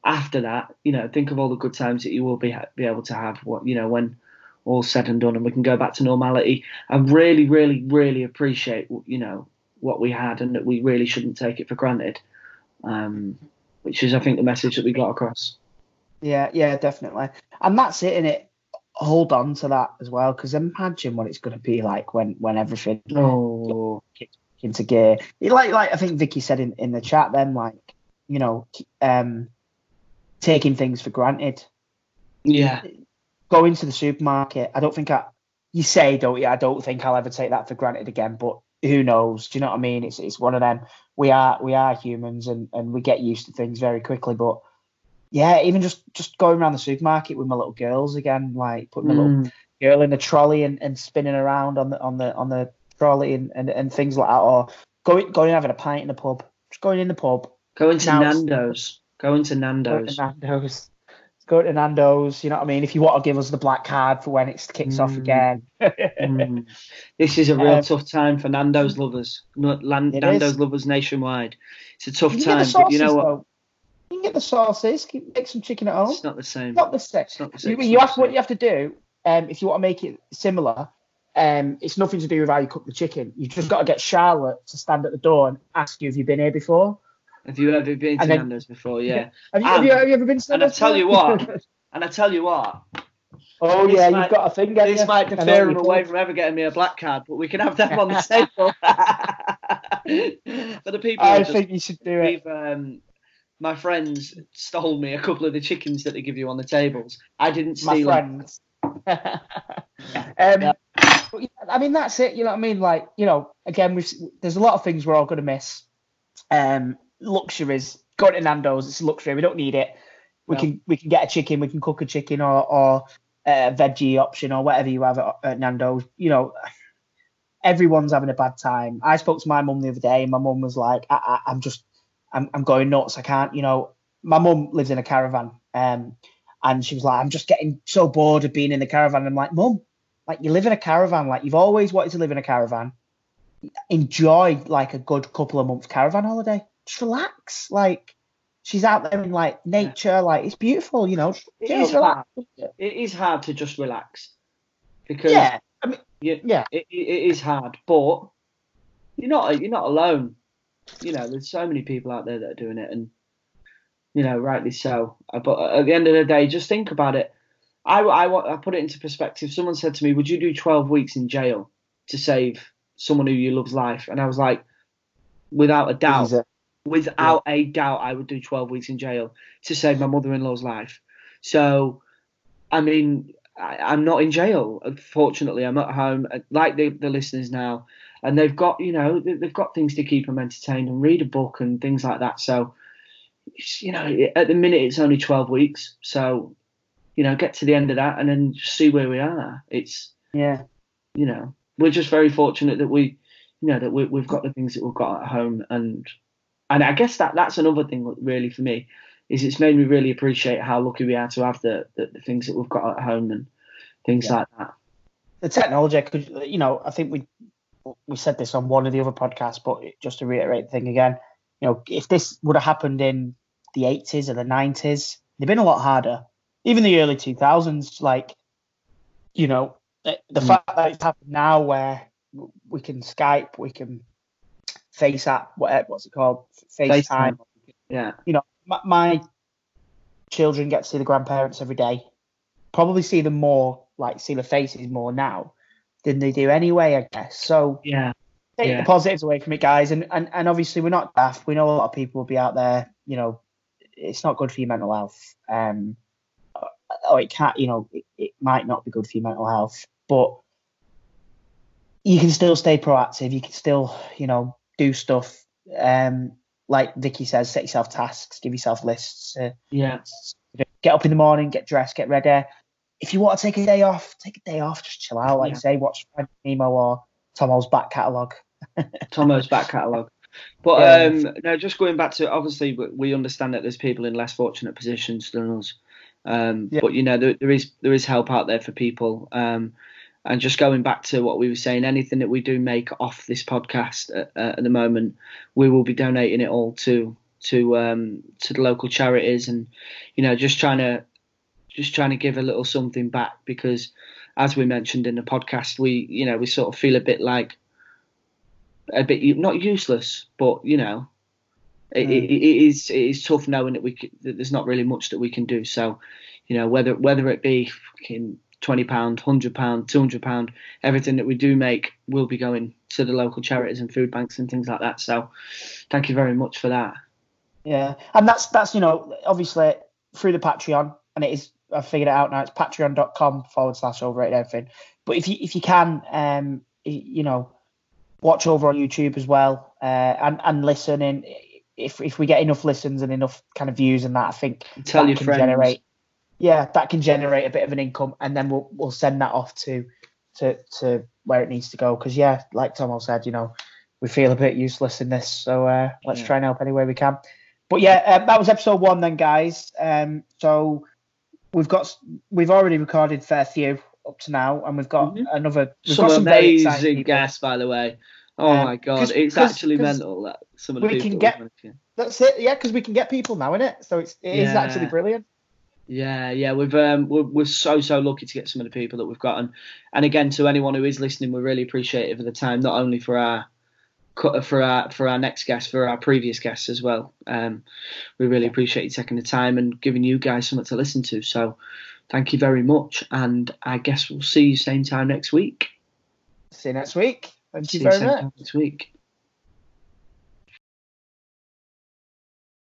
after that, you know, think of all the good times that you will be be able to have. What you know when all said and done, and we can go back to normality. And really, really, really appreciate you know what we had, and that we really shouldn't take it for granted. Um, which is, I think, the message that we got across. Yeah, yeah, definitely. And that's it, and it. Hold on to that as well, because imagine what it's going to be like when when everything Oh, kicks into gear. Like like I think Vicky said in, in the chat, then like you know, um, taking things for granted. yeah, Going to the supermarket, I don't think I. You say, don't you? I don't think I'll ever take that for granted again. But who knows? Do you know what I mean? It's it's one of them. We are we are humans, and and we get used to things very quickly. But yeah, even just just going around the supermarket with my little girls again, like putting my little Mm. girl in the trolley and, and spinning around on the on the on the trolley and, and, and things like that, or going going and having a pint in the pub. Just going in the pub. Going to Now- Nando's. Going to Going Nando's. to Nando's. Go to Nando's. You know what I mean? If you want to give us the black card for when it kicks off Mm. again. Mm. This is a <laughs> real Um, tough time for Nando's lovers. Nando's is. lovers nationwide. It's a tough You can get time, the but you know what? though. You can get the sauces. Keep, make some chicken at home. It's not the same. not the same. It's not the same. You, It's you have what you have to do. Um, if you want to make it similar, um, it's nothing to do with how you cook the chicken. You've just got to get Charlotte to stand at the door and ask you if you've been here before. Have you ever been to And then- Nando's before? Yeah. Have you, have you, have you ever been to And I tell you what, and I tell you what, oh yeah, might- you've got a thing. this you? might deter him away from ever getting me a black card, but we can have them on the <laughs> table. <laughs> For the people, I just, think you should do it. we've, um, my friends stole me a couple of the chickens that they give you on the tables. I didn't My steal them. friends. <laughs> um, but yeah, I mean, that's it. You know what I mean? Like, you know, again, we've there's a lot of things we're all going to miss. Um, luxuries. Going to Nando's, it's a luxury. We don't need it. We No. can we can get a chicken. We can cook a chicken or or a veggie option or whatever you have at, at Nando's. You know, everyone's having a bad time. I spoke to my mum the other day, and my mum was like, I, I, "I'm just, I'm, I'm going nuts. I can't." You know, my mum lives in a caravan, um, and she was like, "I'm just getting so bored of being in the caravan." I'm like, "Mum, like you live in a caravan. Like you've always wanted to live in a caravan. Enjoy like a good couple of months caravan holiday. Just relax. Like she's out there in like nature. Like it's beautiful. You know, It just is relax. It is hard to just relax because Yeah, I mean, you, yeah. it, it it is hard, but you're not you're not alone. You know, there's so many people out there that are doing it, and you know, rightly so. Uh, But at the end of the day, just think about it. I, I, I put it into perspective. Someone said to me, "Would you do 12 weeks in jail to save someone who you love's life?" And I was like, without a doubt, Easy. without a doubt, I would do 12 weeks in jail to save my mother-in-law's life. So, I mean, I, I'm not in jail. Fortunately, I'm at home, uh, like the, the listeners now, and they've got, you know, they- they've got things to keep them entertained and read a book and things like that. So, you know, at the minute it's only 12 weeks. So, you know, get to the end of that and then see where we are. It's, Yeah. you know, we're just very fortunate that we, you know, that we, we've got the things that we've got at home, and and I guess that that's another thing really for me is it's made me really appreciate how lucky we are to have the the, the things that we've got at home and things Yeah. like that. the technology could you know i think we we said this on one of the other podcasts but just to reiterate the thing again you know if this would have happened in the 80s or the 90s they'd been a lot harder even the early 2000s like you know the, the Mm. fact that it's happened now where we can skype we can face app what, what's it called facetime Yeah, you know, my, my children get to see the grandparents every day. Probably see them more, like see the faces more now than they do anyway, I guess. So yeah, take Yeah. the positives away from it, guys. And, and and obviously we're not daft. We know a lot of people will be out there. You know, it's not good for your mental health. Um, or it can't. You know, it, it might not be good for your mental health, but you can still stay proactive. You can still, you know, do stuff. Um, like Vicky says, set yourself tasks, give yourself lists. Uh, yeah. get up in the morning, get dressed, get ready. If you want to take a day off, take a day off, just chill out. Like Yeah. say, watch Nemo or Tomo's back catalogue. <laughs> Tomo's back catalogue. But Yeah. um, no, just going back to obviously we understand that there's people in less fortunate positions than us. Um, Yeah. But you know there, there is there is help out there for people. Um, and just going back to what we were saying, anything that we do make off this podcast at, at the moment, we will be donating it all to to um, to the local charities, and you know just trying to just trying to give a little something back because, as we mentioned in the podcast, we you know we sort of feel a bit like a bit not useless, but you know, it, it, it is it is tough knowing that we that there's not really much that we can do. So, you know, whether whether it be fucking twenty pound, hundred pound, two hundred pound, everything that we do make will be going to the local charities and food banks and things like that. So, thank you very much for that. Yeah, and that's that's you know obviously through the Patreon, and it is I've figured it out now. It's patreon.com forward slash overrated everything. But if you if you can, um, you know, watch over on YouTube as well, uh, and and listen. And if if we get enough listens and enough kind of views and that, I think Tell that can friends. generate. Yeah, that can generate a bit of an income, and then we'll we'll send that off to to to where it needs to go. Because yeah, like Tomo said, you know, we feel a bit useless in this. So uh, let's yeah. try and help any way we can. But yeah, uh, that was episode one then, guys. Um, so we've got we've already recorded fair few up to now, and we've got mm-hmm. another. We've some got some amazing guests, by the way. Oh um, my god, cause, it's cause, actually cause mental that some of the people. we can get. That's it, yeah, because we can get people now in it, so it's it yeah. is actually brilliant. Yeah, yeah, we've um, we're, we're so so lucky to get some of the people that we've gotten, and again to anyone who is listening, we're really appreciate it for the time, not only for our for our for our next guest, for our previous guests as well. Um, we really appreciate you taking the time and giving you guys something to listen to. So, thank you very much, and I guess we'll see you same time next week. See you next week. Thank you very much. Next week.